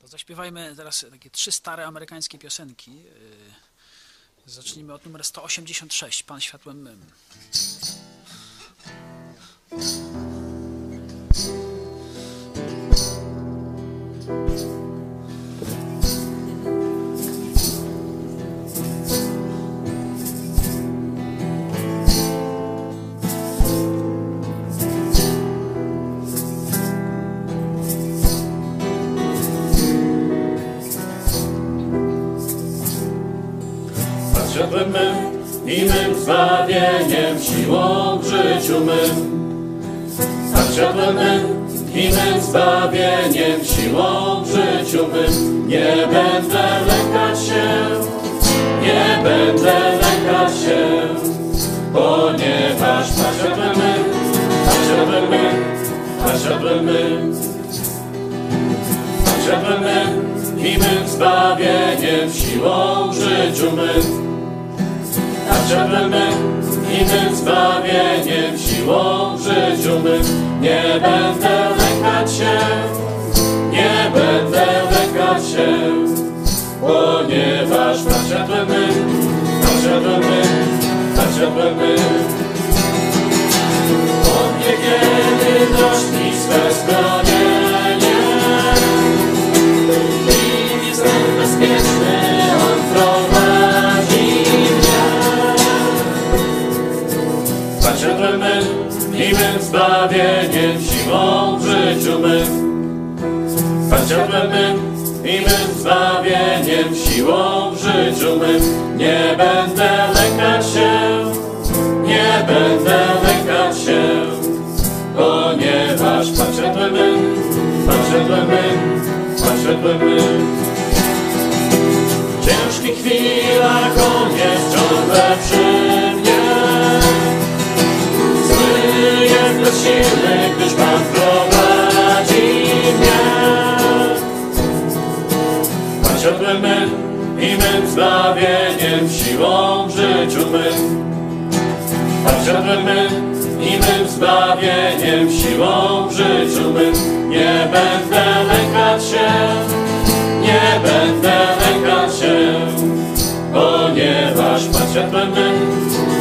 To zaśpiewajmy teraz takie trzy stare amerykańskie piosenki. Zacznijmy od numer 186, Pan światłem mym. Światłem mym i mym zbawieniem, siłą w życiu mym. Pan światłem mym i mym zbawieniem, siłą w życiu mym. Nie będę lękać się, nie będę lękać się, ponieważ Pan światłem mym, Pan światłem mym, Pan światłem mym. Światłem mym i mym zbawieniem, siłą w życiu mym drzewem mym i mym zbawieniem, siłą w życiu. Nie będę lękać się, nie będę lękać się, ponieważ mym, Pan światłem mym. On mnie kiedy nośni swe i mym zbawieniem, siłą w życiu mym. Pan światłem mym i mym zbawieniem, siłą w życiu mym. Nie będę lękać się, nie będę lękać się, ponieważ Pan światłem mym, Pan światłem mym, Pan światłem mym. W ciężkich chwilach On jest ciągle przy siłą w życiu mym. Pan światłem mym i mym zbawieniem, siłą w życiu mym. Nie będę lękać się, nie będę lękać się, ponieważ Pan światłem mym,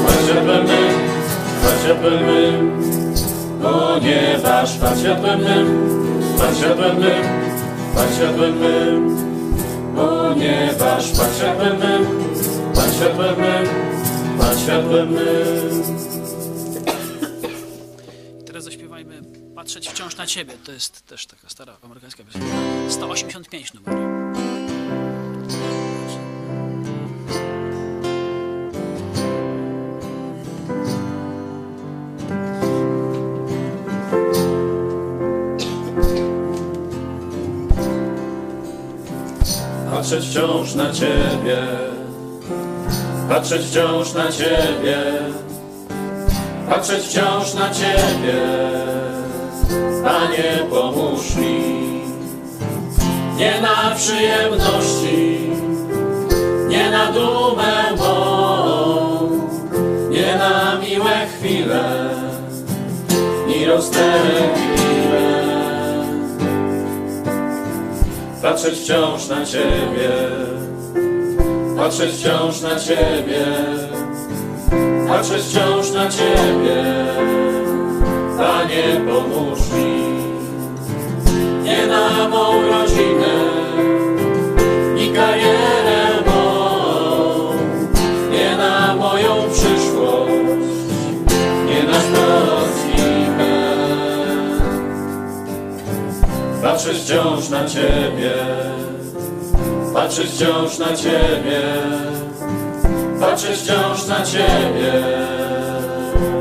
Pan światłem mym, ponieważ Pan światłem mym, Pan światłem mym, ponieważ Pan światłem mym, Pan światłem mym. I teraz zaśpiewajmy Patrzeć wciąż na Ciebie. To jest też taka stara amerykańska piosenka. 185 numer. patrzeć wciąż na Ciebie, patrzeć wciąż na Ciebie, patrzeć wciąż na Ciebie. Panie, pomóż mi, nie na przyjemności, nie na dumę mą, nie na miłe chwile, ni rozterliwe. Patrzeć wciąż na Ciebie, patrzeć wciąż na Ciebie, patrzeć wciąż na Ciebie. Panie, pomóż mi, nie na mą rodzinę, ni karierę mą, nie na moją przyszłość, nie na szczęśliwe. Patrzeć wciąż na Ciebie, patrzeć wciąż na Ciebie, patrzeć wciąż na Ciebie.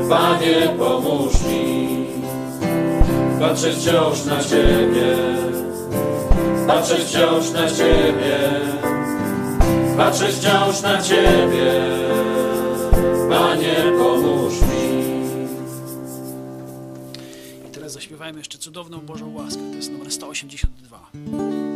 Panie, pomóż mi, patrzeć wciąż na Ciebie, patrzeć wciąż na Ciebie, patrzeć wciąż na Ciebie. Panie, pomóż mi. I teraz zaśpiewajmy jeszcze cudowną Bożą łaskę. To jest numer 182.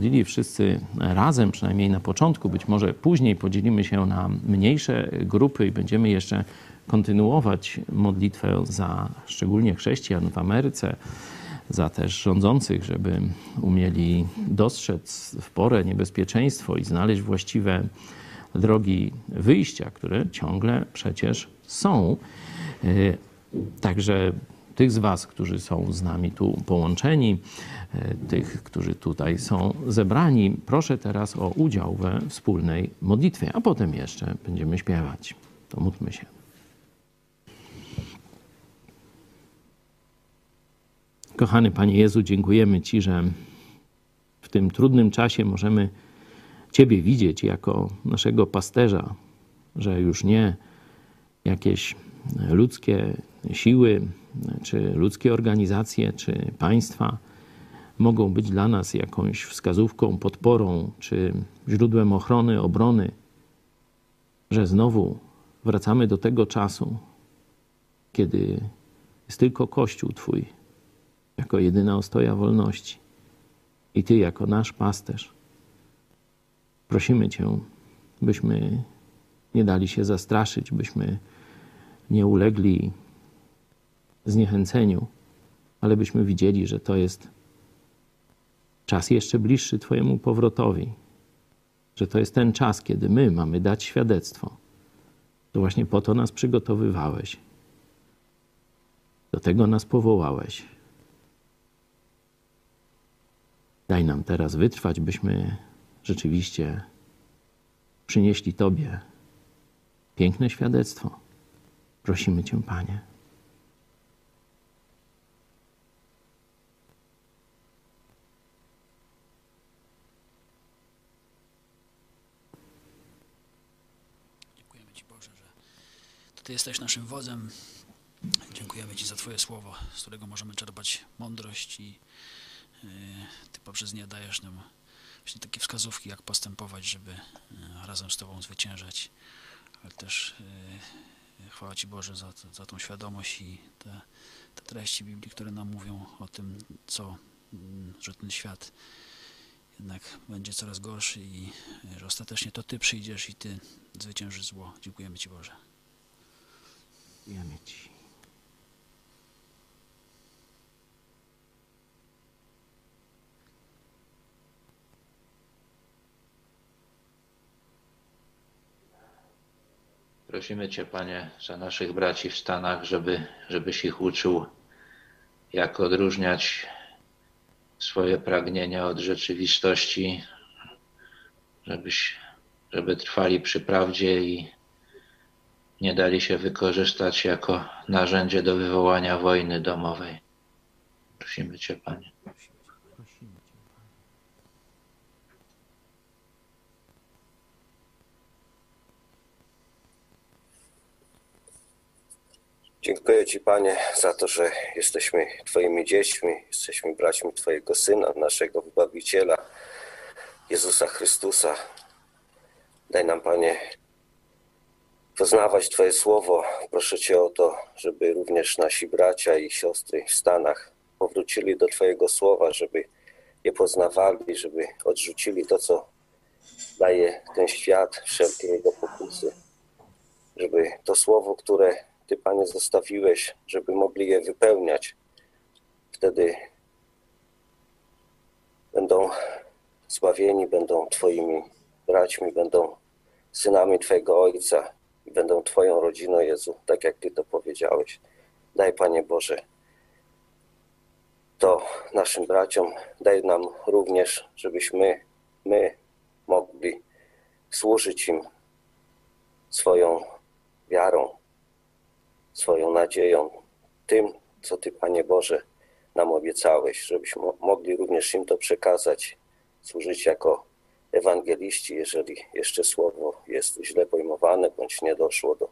modlili wszyscy razem, przynajmniej na początku, być może później podzielimy się na mniejsze grupy i będziemy jeszcze kontynuować modlitwę za szczególnie chrześcijan w Ameryce, za też rządzących, żeby umieli dostrzec w porę niebezpieczeństwo i znaleźć właściwe drogi wyjścia, które ciągle przecież są. Y, Także tych z Was, którzy są z nami tu połączeni, e, tych, którzy tutaj są zebrani, proszę teraz o udział we wspólnej modlitwie, a potem jeszcze będziemy śpiewać. To módlmy się. Kochany Panie Jezu, dziękujemy Ci, że w tym trudnym czasie możemy Ciebie widzieć jako naszego pasterza, że już nie jakieś ludzkie siły, czy ludzkie organizacje, czy państwa mogą być dla nas jakąś wskazówką, podporą, czy źródłem ochrony, obrony, że znowu wracamy do tego czasu, kiedy jest tylko Kościół Twój, jako jedyna ostoja wolności i Ty jako nasz pasterz. Prosimy Cię, byśmy nie dali się zastraszyć, byśmy nie ulegli zniechęceniu, ale byśmy widzieli, że to jest czas jeszcze bliższy Twojemu powrotowi, że to jest ten czas, kiedy my mamy dać świadectwo. To właśnie po to nas przygotowywałeś. Do tego nas powołałeś. Daj nam teraz wytrwać, byśmy rzeczywiście przynieśli Tobie piękne świadectwo. Prosimy Cię, Panie. Dziękujemy Ci, Boże, że to Ty jesteś naszym wodzem. Dziękujemy Ci za Twoje słowo, z którego możemy czerpać mądrość i y, Ty poprzez nie dajesz nam właśnie takie wskazówki, jak postępować, żeby y, razem z Tobą zwyciężać, ale też y, chwała Ci Boże za, za tą świadomość i te, te treści Biblii, które nam mówią o tym, co, mm, że ten świat jednak będzie coraz gorszy i że ostatecznie to Ty przyjdziesz i Ty zwyciężysz zło. Dziękujemy Ci Boże. Dziękujemy Ci. Prosimy Cię, Panie, za naszych braci w Stanach, żeby, żebyś ich uczył, jak odróżniać swoje pragnienia od rzeczywistości, żebyś, żeby trwali przy prawdzie i nie dali się wykorzystać jako narzędzie do wywołania wojny domowej. Prosimy Cię, Panie. Dziękuję Ci, Panie, za to, że jesteśmy Twoimi dziećmi, jesteśmy braćmi Twojego Syna, naszego Wybawiciela, Jezusa Chrystusa. Daj nam, Panie, poznawać Twoje słowo. Proszę Cię o to, żeby również nasi bracia i siostry w Stanach powrócili do Twojego słowa, żeby je poznawali, żeby odrzucili to, co daje ten świat, wszelkie jego pokusy. Żeby to słowo, które Ty, Panie, zostawiłeś, żeby mogli je wypełniać. Wtedy będą zbawieni, będą Twoimi braćmi, będą synami Twojego Ojca i będą Twoją rodziną, Jezu, tak jak Ty to powiedziałeś. Daj, Panie Boże, to naszym braciom, daj nam również, żebyśmy my mogli służyć im swoją wiarą, swoją nadzieją, tym, co Ty, Panie Boże, nam obiecałeś, żebyśmy mogli również im to przekazać, służyć jako ewangeliści, jeżeli jeszcze słowo jest źle pojmowane, bądź nie doszło do,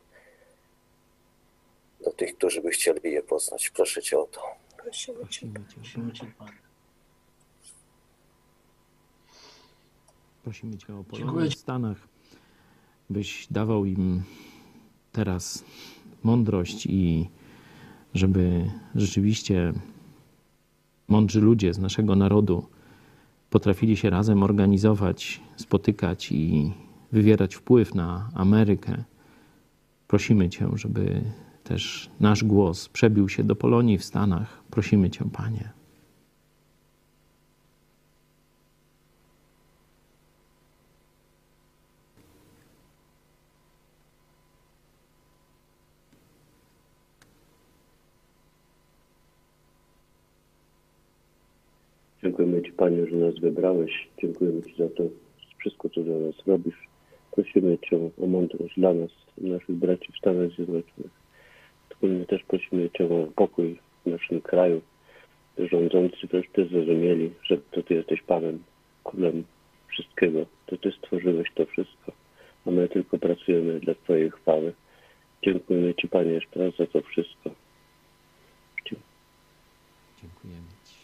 do tych, którzy by chcieli je poznać. Proszę Cię o to. Prosimy Cię. Prosimy Cię, Panie. Prosimy Cię o Polonię w. Stanach, byś dawał im teraz mądrość i żeby rzeczywiście mądrzy ludzie z naszego narodu potrafili się razem organizować, spotykać i wywierać wpływ na Amerykę. Prosimy Cię, żeby też nasz głos przebił się do Polonii w Stanach. Prosimy Cię, Panie. Dziękujemy Ci, Panie, że nas wybrałeś. Dziękujemy Ci za to wszystko, co dla nas robisz. Prosimy Cię o mądrość dla nas, naszych braci w Stanach Zjednoczonych. Wspólnie też prosimy Cię o pokój w naszym kraju. Rządzący też Ty zrozumieli, że to Ty jesteś Panem, Królem wszystkiego. To Ty stworzyłeś to wszystko, a my tylko pracujemy dla Twojej chwały. Dziękujemy Ci, Panie, jeszcze raz za to wszystko. Dziękujemy Ci.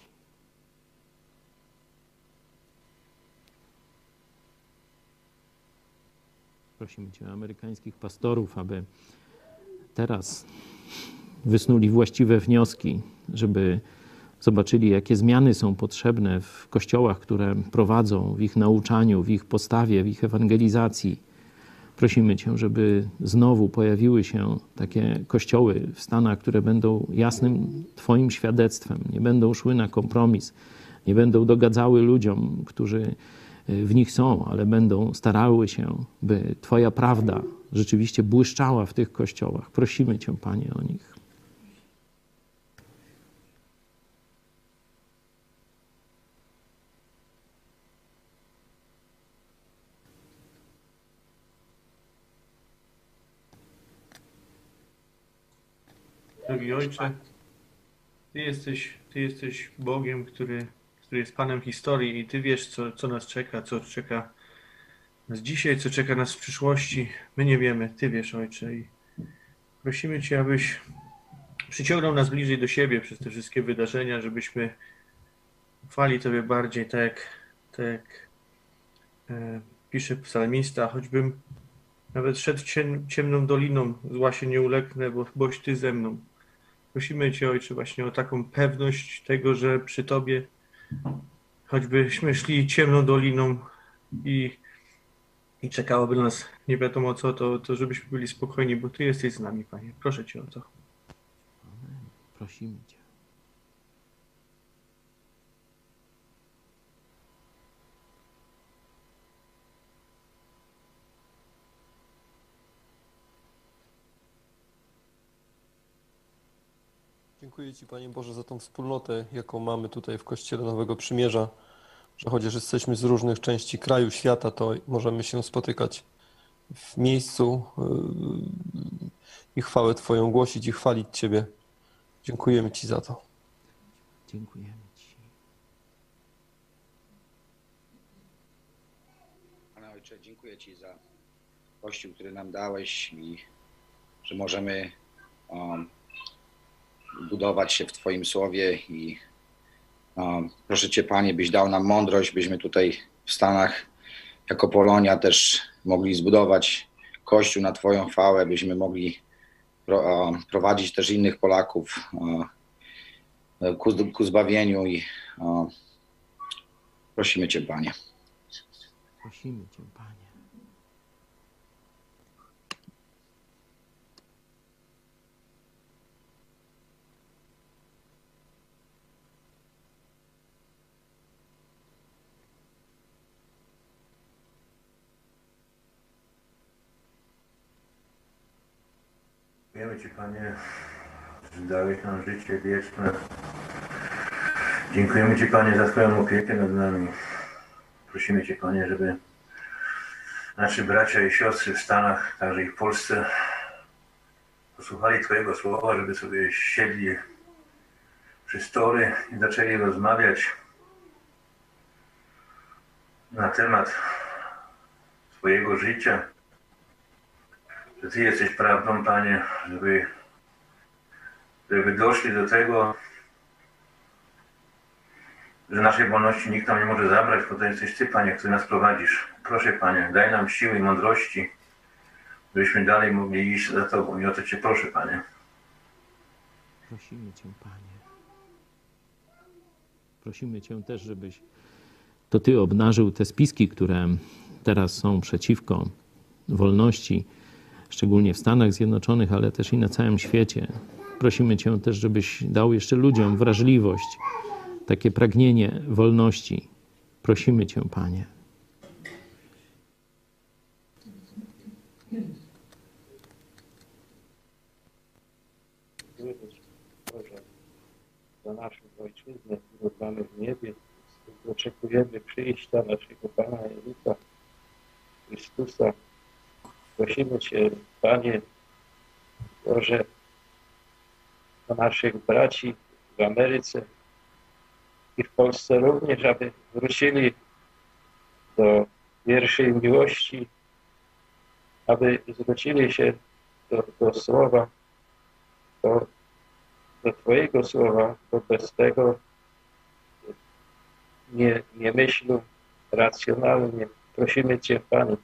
Prosimy Cię, amerykańskich pastorów, aby teraz wysnuli właściwe wnioski, żeby zobaczyli, jakie zmiany są potrzebne w kościołach, które prowadzą, w ich nauczaniu, w ich postawie, w ich ewangelizacji. Prosimy Cię, żeby znowu pojawiły się takie kościoły w Stanach, które będą jasnym Twoim świadectwem, nie będą szły na kompromis, nie będą dogadzały ludziom, którzy w nich są, ale będą starały się, by Twoja prawda rzeczywiście błyszczała w tych kościołach. Prosimy Cię, Panie, o nich. Drogi Ojcze, Ty jesteś, Ty jesteś Bogiem, który, który jest Panem historii i Ty wiesz, co, co nas czeka, co czeka nas dzisiaj, co czeka nas w przyszłości. My nie wiemy, Ty wiesz, Ojcze. I prosimy Cię, abyś przyciągnął nas bliżej do siebie przez te wszystkie wydarzenia, żebyśmy ufali Tobie bardziej, tak jak, tak jak e, pisze psalmista, choćbym nawet szedł ciem, ciemną doliną, zła się nie ulegnę, bo boś Ty ze mną. Prosimy Cię, Ojcze, właśnie o taką pewność tego, że przy Tobie, choćbyśmy szli ciemną doliną i, i czekałoby na nas nie wiadomo co, to, to żebyśmy byli spokojni, bo Ty jesteś z nami, Panie. Proszę Cię o to. Prosimy Cię. Dziękuję Ci, Panie Boże, za tą wspólnotę, jaką mamy tutaj w Kościele Nowego Przymierza, że chociaż jesteśmy z różnych części kraju, świata, to możemy się spotykać w miejscu yy, i chwałę Twoją głosić i chwalić Ciebie. Dziękujemy Ci za to. Dziękujemy Ojcze, dziękuję Ci za Kościół, który nam dałeś i że możemy um, budować się w Twoim słowie i proszę Cię Panie, byś dał nam mądrość, byśmy tutaj w Stanach jako Polonia też mogli zbudować Kościół na Twoją chwałę, byśmy mogli pro, prowadzić też innych Polaków ku, ku zbawieniu i prosimy Cię Panie. Prosimy Cię, Panie. Dziękujemy Ci, Panie, że dałeś nam życie wieczne. Dziękujemy Ci, Panie, za Twoją opiekę nad nami. Prosimy Cię, Panie, żeby nasi bracia i siostry w Stanach, także i w Polsce, posłuchali Twojego słowa, żeby sobie siedli przy stole i zaczęli rozmawiać na temat swojego życia, że Ty jesteś prawdą, Panie, żeby, żeby doszli do tego, że naszej wolności nikt nam nie może zabrać, bo to jesteś Ty, Panie, który nas prowadzisz. Proszę, Panie, daj nam siły i mądrości, byśmy dalej mogli iść za Tobą i o to Cię proszę, Panie. Prosimy Cię, Panie. Prosimy Cię też, żebyś to Ty obnażył te spiski, które teraz są przeciwko wolności, szczególnie w Stanach Zjednoczonych, ale też i na całym świecie. Prosimy Cię też, żebyś dał jeszcze ludziom wrażliwość, takie pragnienie wolności. Prosimy Cię, Panie. Za naszą ojczyznę, którą mamy w niebie, oczekujemy przyjścia naszego Pana Jezusa Chrystusa. Prosimy Cię, Panie Boże, o naszych braci w Ameryce i w Polsce również, aby wrócili do pierwszej miłości, aby zwrócili się do, do Słowa, do, do Twojego Słowa, bo bez tego nie, nie myślą racjonalnie. Prosimy Cię, Panie.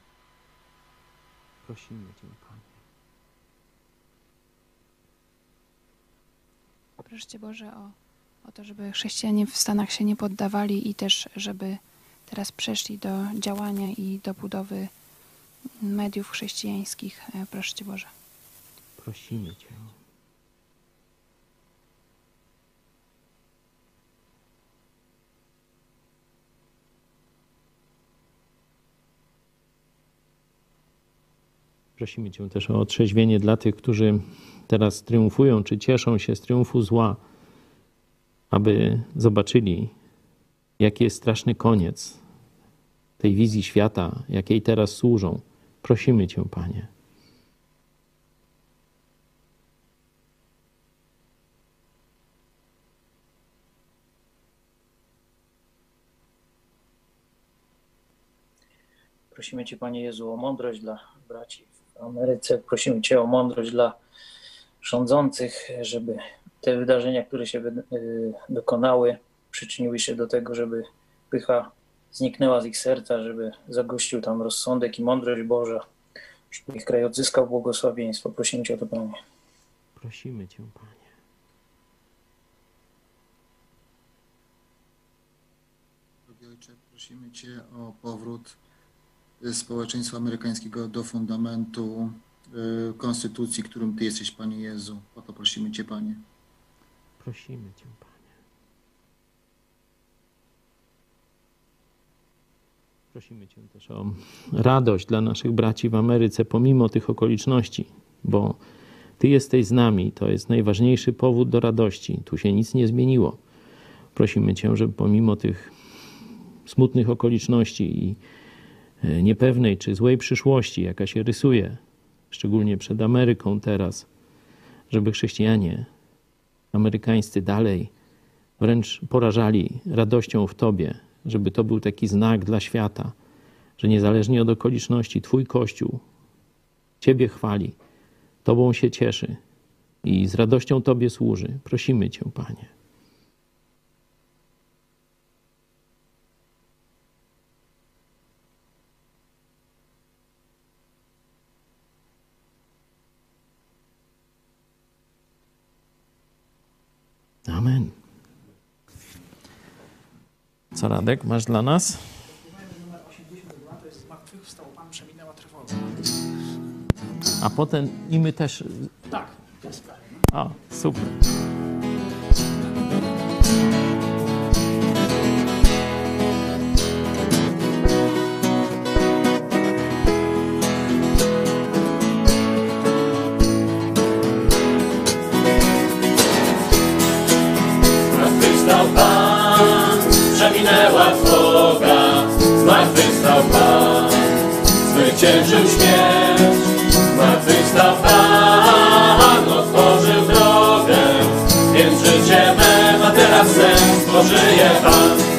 Prosimy Cię, Panie. Proszę Cię Boże o, o to, żeby chrześcijanie w Stanach się nie poddawali i też, żeby teraz przeszli do działania i do budowy mediów chrześcijańskich. E, Proszę Cię Boże. Prosimy Cię. Prosimy Cię też o otrzeźwienie dla tych, którzy teraz triumfują, czy cieszą się z triumfu zła, aby zobaczyli, jaki jest straszny koniec tej wizji świata, jakiej teraz służą. Prosimy Cię, Panie. Prosimy Cię, Panie Jezu, o mądrość dla braci Ameryce. Prosimy Cię o mądrość dla rządzących, żeby te wydarzenia, które się y, dokonały, przyczyniły się do tego, żeby pycha zniknęła z ich serca, żeby zagościł tam rozsądek i mądrość Boża, żeby ich kraj odzyskał błogosławieństwo. Prosimy Cię o to, Panie. Prosimy Cię, Panie. Drogi Ojcze, prosimy Cię o powrót społeczeństwa amerykańskiego do fundamentu y, konstytucji, którym Ty jesteś, Panie Jezu. O to prosimy Cię, Panie. Prosimy Cię, Panie. Prosimy Cię też o radość dla naszych braci w Ameryce, pomimo tych okoliczności, bo Ty jesteś z nami. To jest najważniejszy powód do radości. Tu się nic nie zmieniło. Prosimy Cię, żeby pomimo tych smutnych okoliczności i niepewnej czy złej przyszłości, jaka się rysuje, szczególnie przed Ameryką teraz, żeby chrześcijanie amerykańscy dalej wręcz porażali radością w Tobie, żeby to był taki znak dla świata, że niezależnie od okoliczności Twój Kościół Ciebie chwali, Tobą się cieszy i z radością Tobie służy. Prosimy Cię, Panie. Amen. Co Radek masz dla nas? Numer 82 to jest Zmartwychwstał Pan, przeminęła trwoga. A potem i my też. Tak, jest prawie. O, super. Żyje Pan.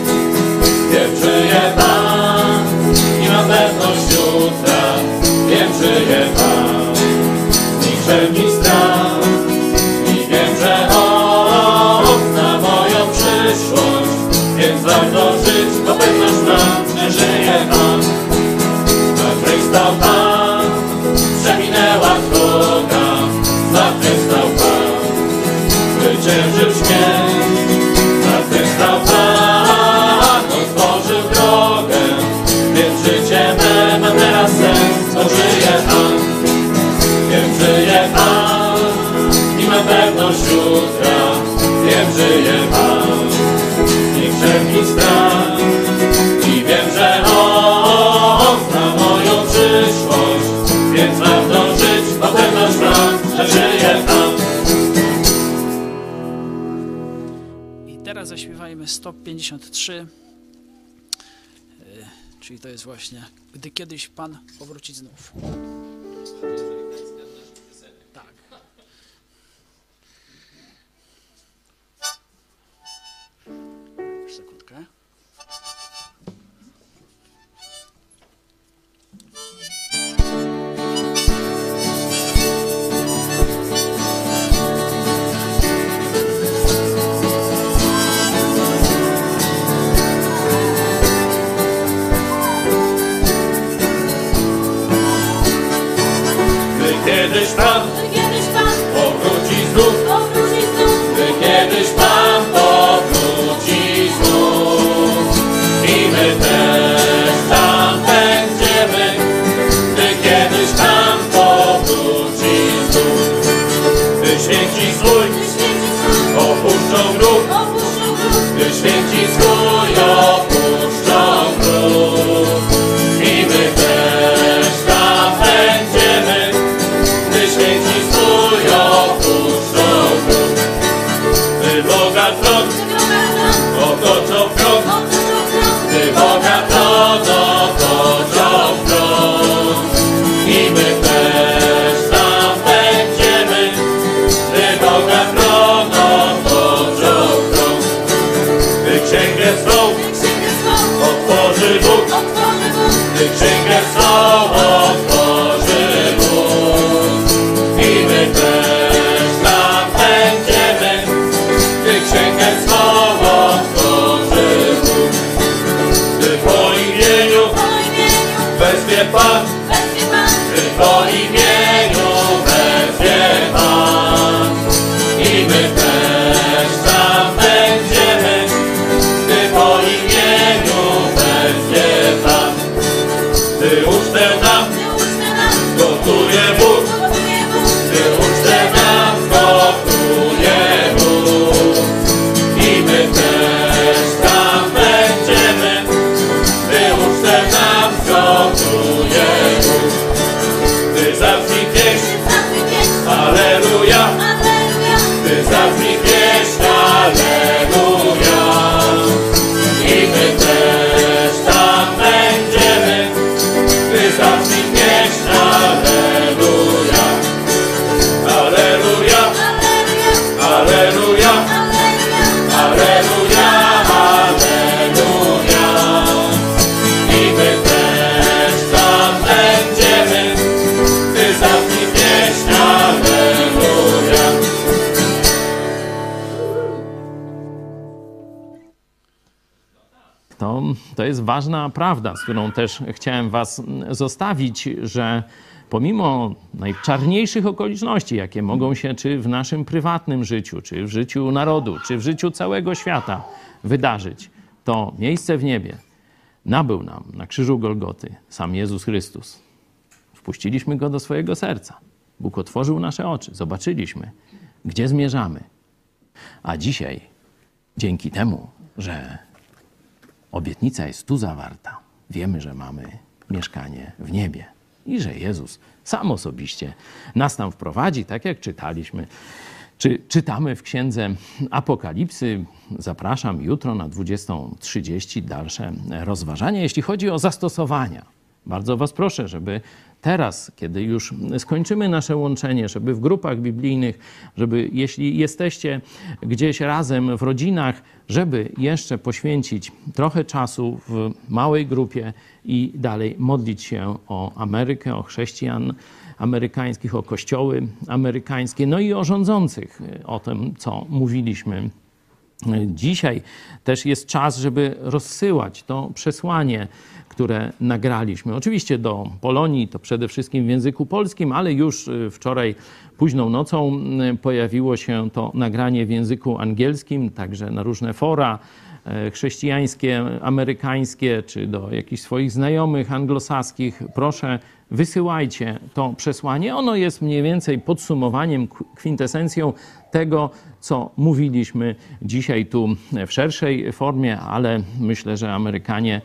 Zaśpiewajmy 153, y, czyli to jest właśnie Gdy kiedyś Pan powróci znów. Ważna prawda, z którą też chciałem Was zostawić, że pomimo najczarniejszych okoliczności, jakie mogą się czy w naszym prywatnym życiu, czy w życiu narodu, czy w życiu całego świata wydarzyć, to miejsce w niebie nabył nam na krzyżu Golgoty sam Jezus Chrystus. Wpuściliśmy Go do swojego serca. Bóg otworzył nasze oczy, zobaczyliśmy, gdzie zmierzamy. A dzisiaj, dzięki temu, że obietnica jest tu zawarta, wiemy, że mamy mieszkanie w niebie i że Jezus sam osobiście nas tam wprowadzi, tak jak czytaliśmy. Czy czytamy w księdze Apokalipsy? Zapraszam jutro na 20.30 dalsze rozważania. Jeśli chodzi o zastosowania, bardzo Was proszę, żeby teraz, kiedy już skończymy nasze łączenie, żeby w grupach biblijnych, żeby jeśli jesteście gdzieś razem w rodzinach, żeby jeszcze poświęcić trochę czasu w małej grupie i dalej modlić się o Amerykę, o chrześcijan amerykańskich, o kościoły amerykańskie, no i o rządzących, o tym, co mówiliśmy. Dzisiaj też jest czas, żeby rozsyłać to przesłanie, które nagraliśmy. Oczywiście do Polonii, to przede wszystkim w języku polskim, ale już wczoraj późną nocą pojawiło się to nagranie w języku angielskim, także na różne fora chrześcijańskie, amerykańskie, czy do jakichś swoich znajomych anglosaskich. Proszę, wysyłajcie to przesłanie. Ono jest mniej więcej podsumowaniem, kwintesencją tego, co mówiliśmy dzisiaj tu w szerszej formie, ale myślę, że Amerykanie,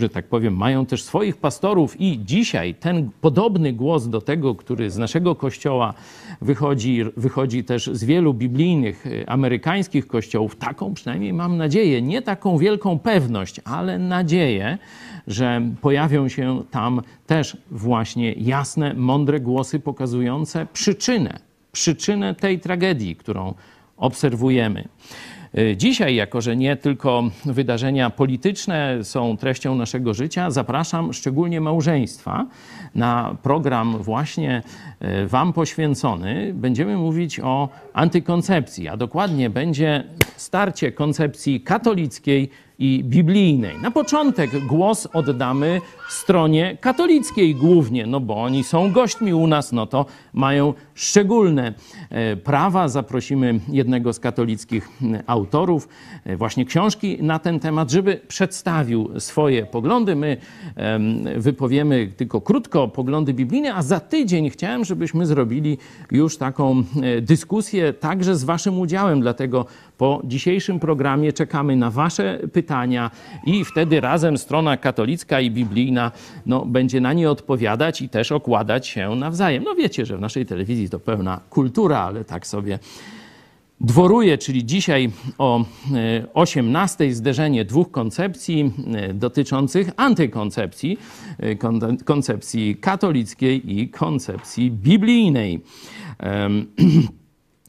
że tak powiem, mają też swoich pastorów i dzisiaj ten podobny głos do tego, który z naszego kościoła wychodzi, wychodzi też z wielu biblijnych amerykańskich kościołów, taką przynajmniej mam nadzieję, nie taką wielką pewność, ale nadzieję, że pojawią się tam też właśnie jasne, mądre głosy pokazujące przyczynę, przyczynę tej tragedii, którą obserwujemy. Dzisiaj, jako że nie tylko wydarzenia polityczne są treścią naszego życia, zapraszam szczególnie małżeństwa na program właśnie Wam poświęcony. Będziemy mówić o antykoncepcji, a dokładnie będzie starcie koncepcji katolickiej i biblijnej. Na początek głos oddamy stronie katolickiej głównie, no bo oni są gośćmi u nas, no to mają szczególne e, prawa. Zaprosimy jednego z katolickich autorów e, właśnie książki na ten temat, żeby przedstawił swoje poglądy. My wypowiemy tylko krótko poglądy biblijne, a za tydzień chciałem, żebyśmy zrobili już taką e, dyskusję także z waszym udziałem, dlatego po dzisiejszym programie czekamy na Wasze pytania i wtedy razem strona katolicka i biblijna no, będzie na nie odpowiadać i też okładać się nawzajem. No wiecie, że w naszej telewizji to pełna kultura, ale tak sobie dworuje, czyli dzisiaj o 18 e, zderzenie dwóch koncepcji e, dotyczących antykoncepcji, e, koncepcji katolickiej i koncepcji biblijnej. [clears throat]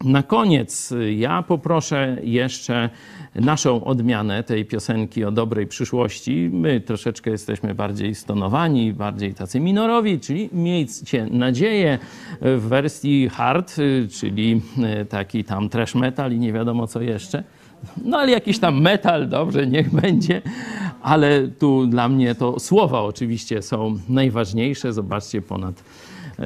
Na koniec ja poproszę jeszcze naszą odmianę tej piosenki o dobrej przyszłości. My troszeczkę jesteśmy bardziej stonowani, bardziej tacy minorowi, czyli miejcie nadzieję w wersji hard, czyli taki tam trash metal i nie wiadomo co jeszcze. No ale jakiś tam metal, dobrze, niech będzie. Ale tu dla mnie to słowa oczywiście są najważniejsze. Zobaczcie, ponad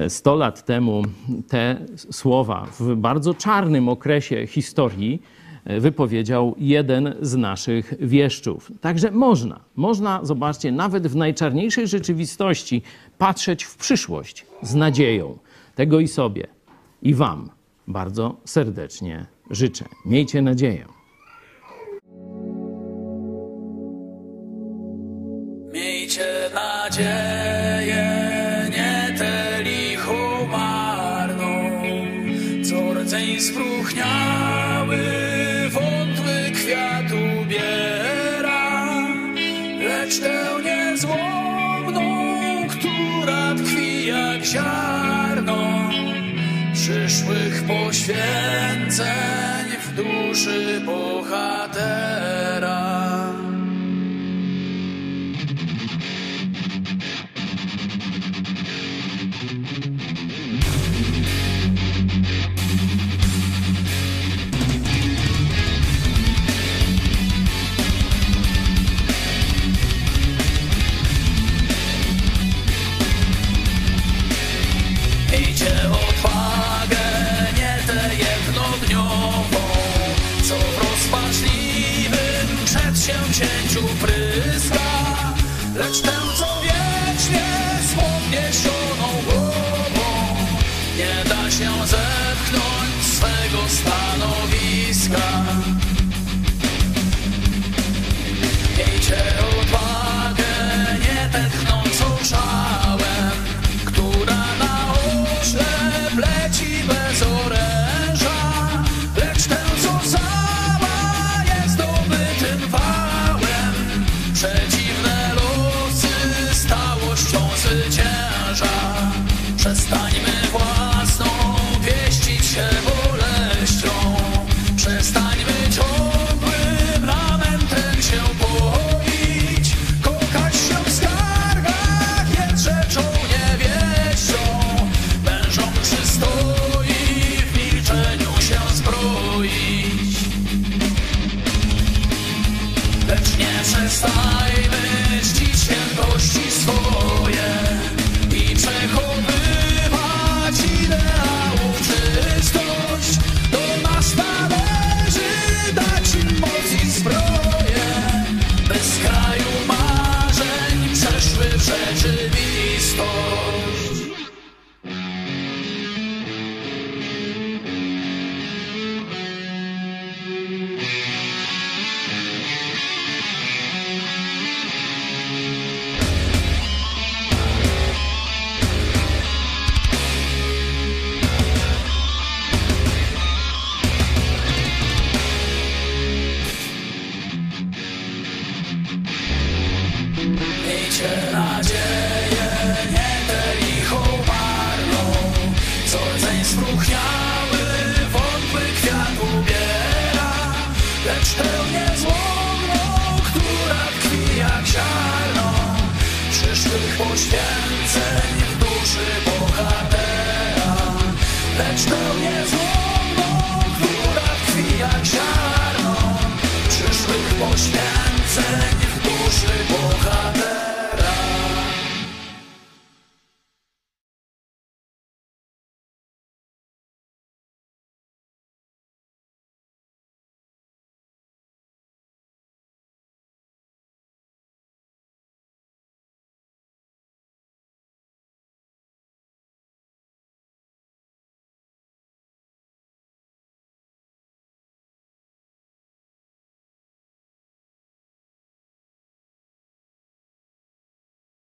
100 lat temu te słowa w bardzo czarnym okresie historii e, wypowiedział jeden z naszych wieszczów. Także można, można, zobaczcie, nawet w najczarniejszej rzeczywistości patrzeć w przyszłość z nadzieją. Tego i sobie, i Wam bardzo serdecznie życzę. Miejcie nadzieję. Miejcie nadzieję. spróchniały, lecz tę niezłomną, która tkwi jak ziarno przyszłych poświęceń w duszy bohatera. Się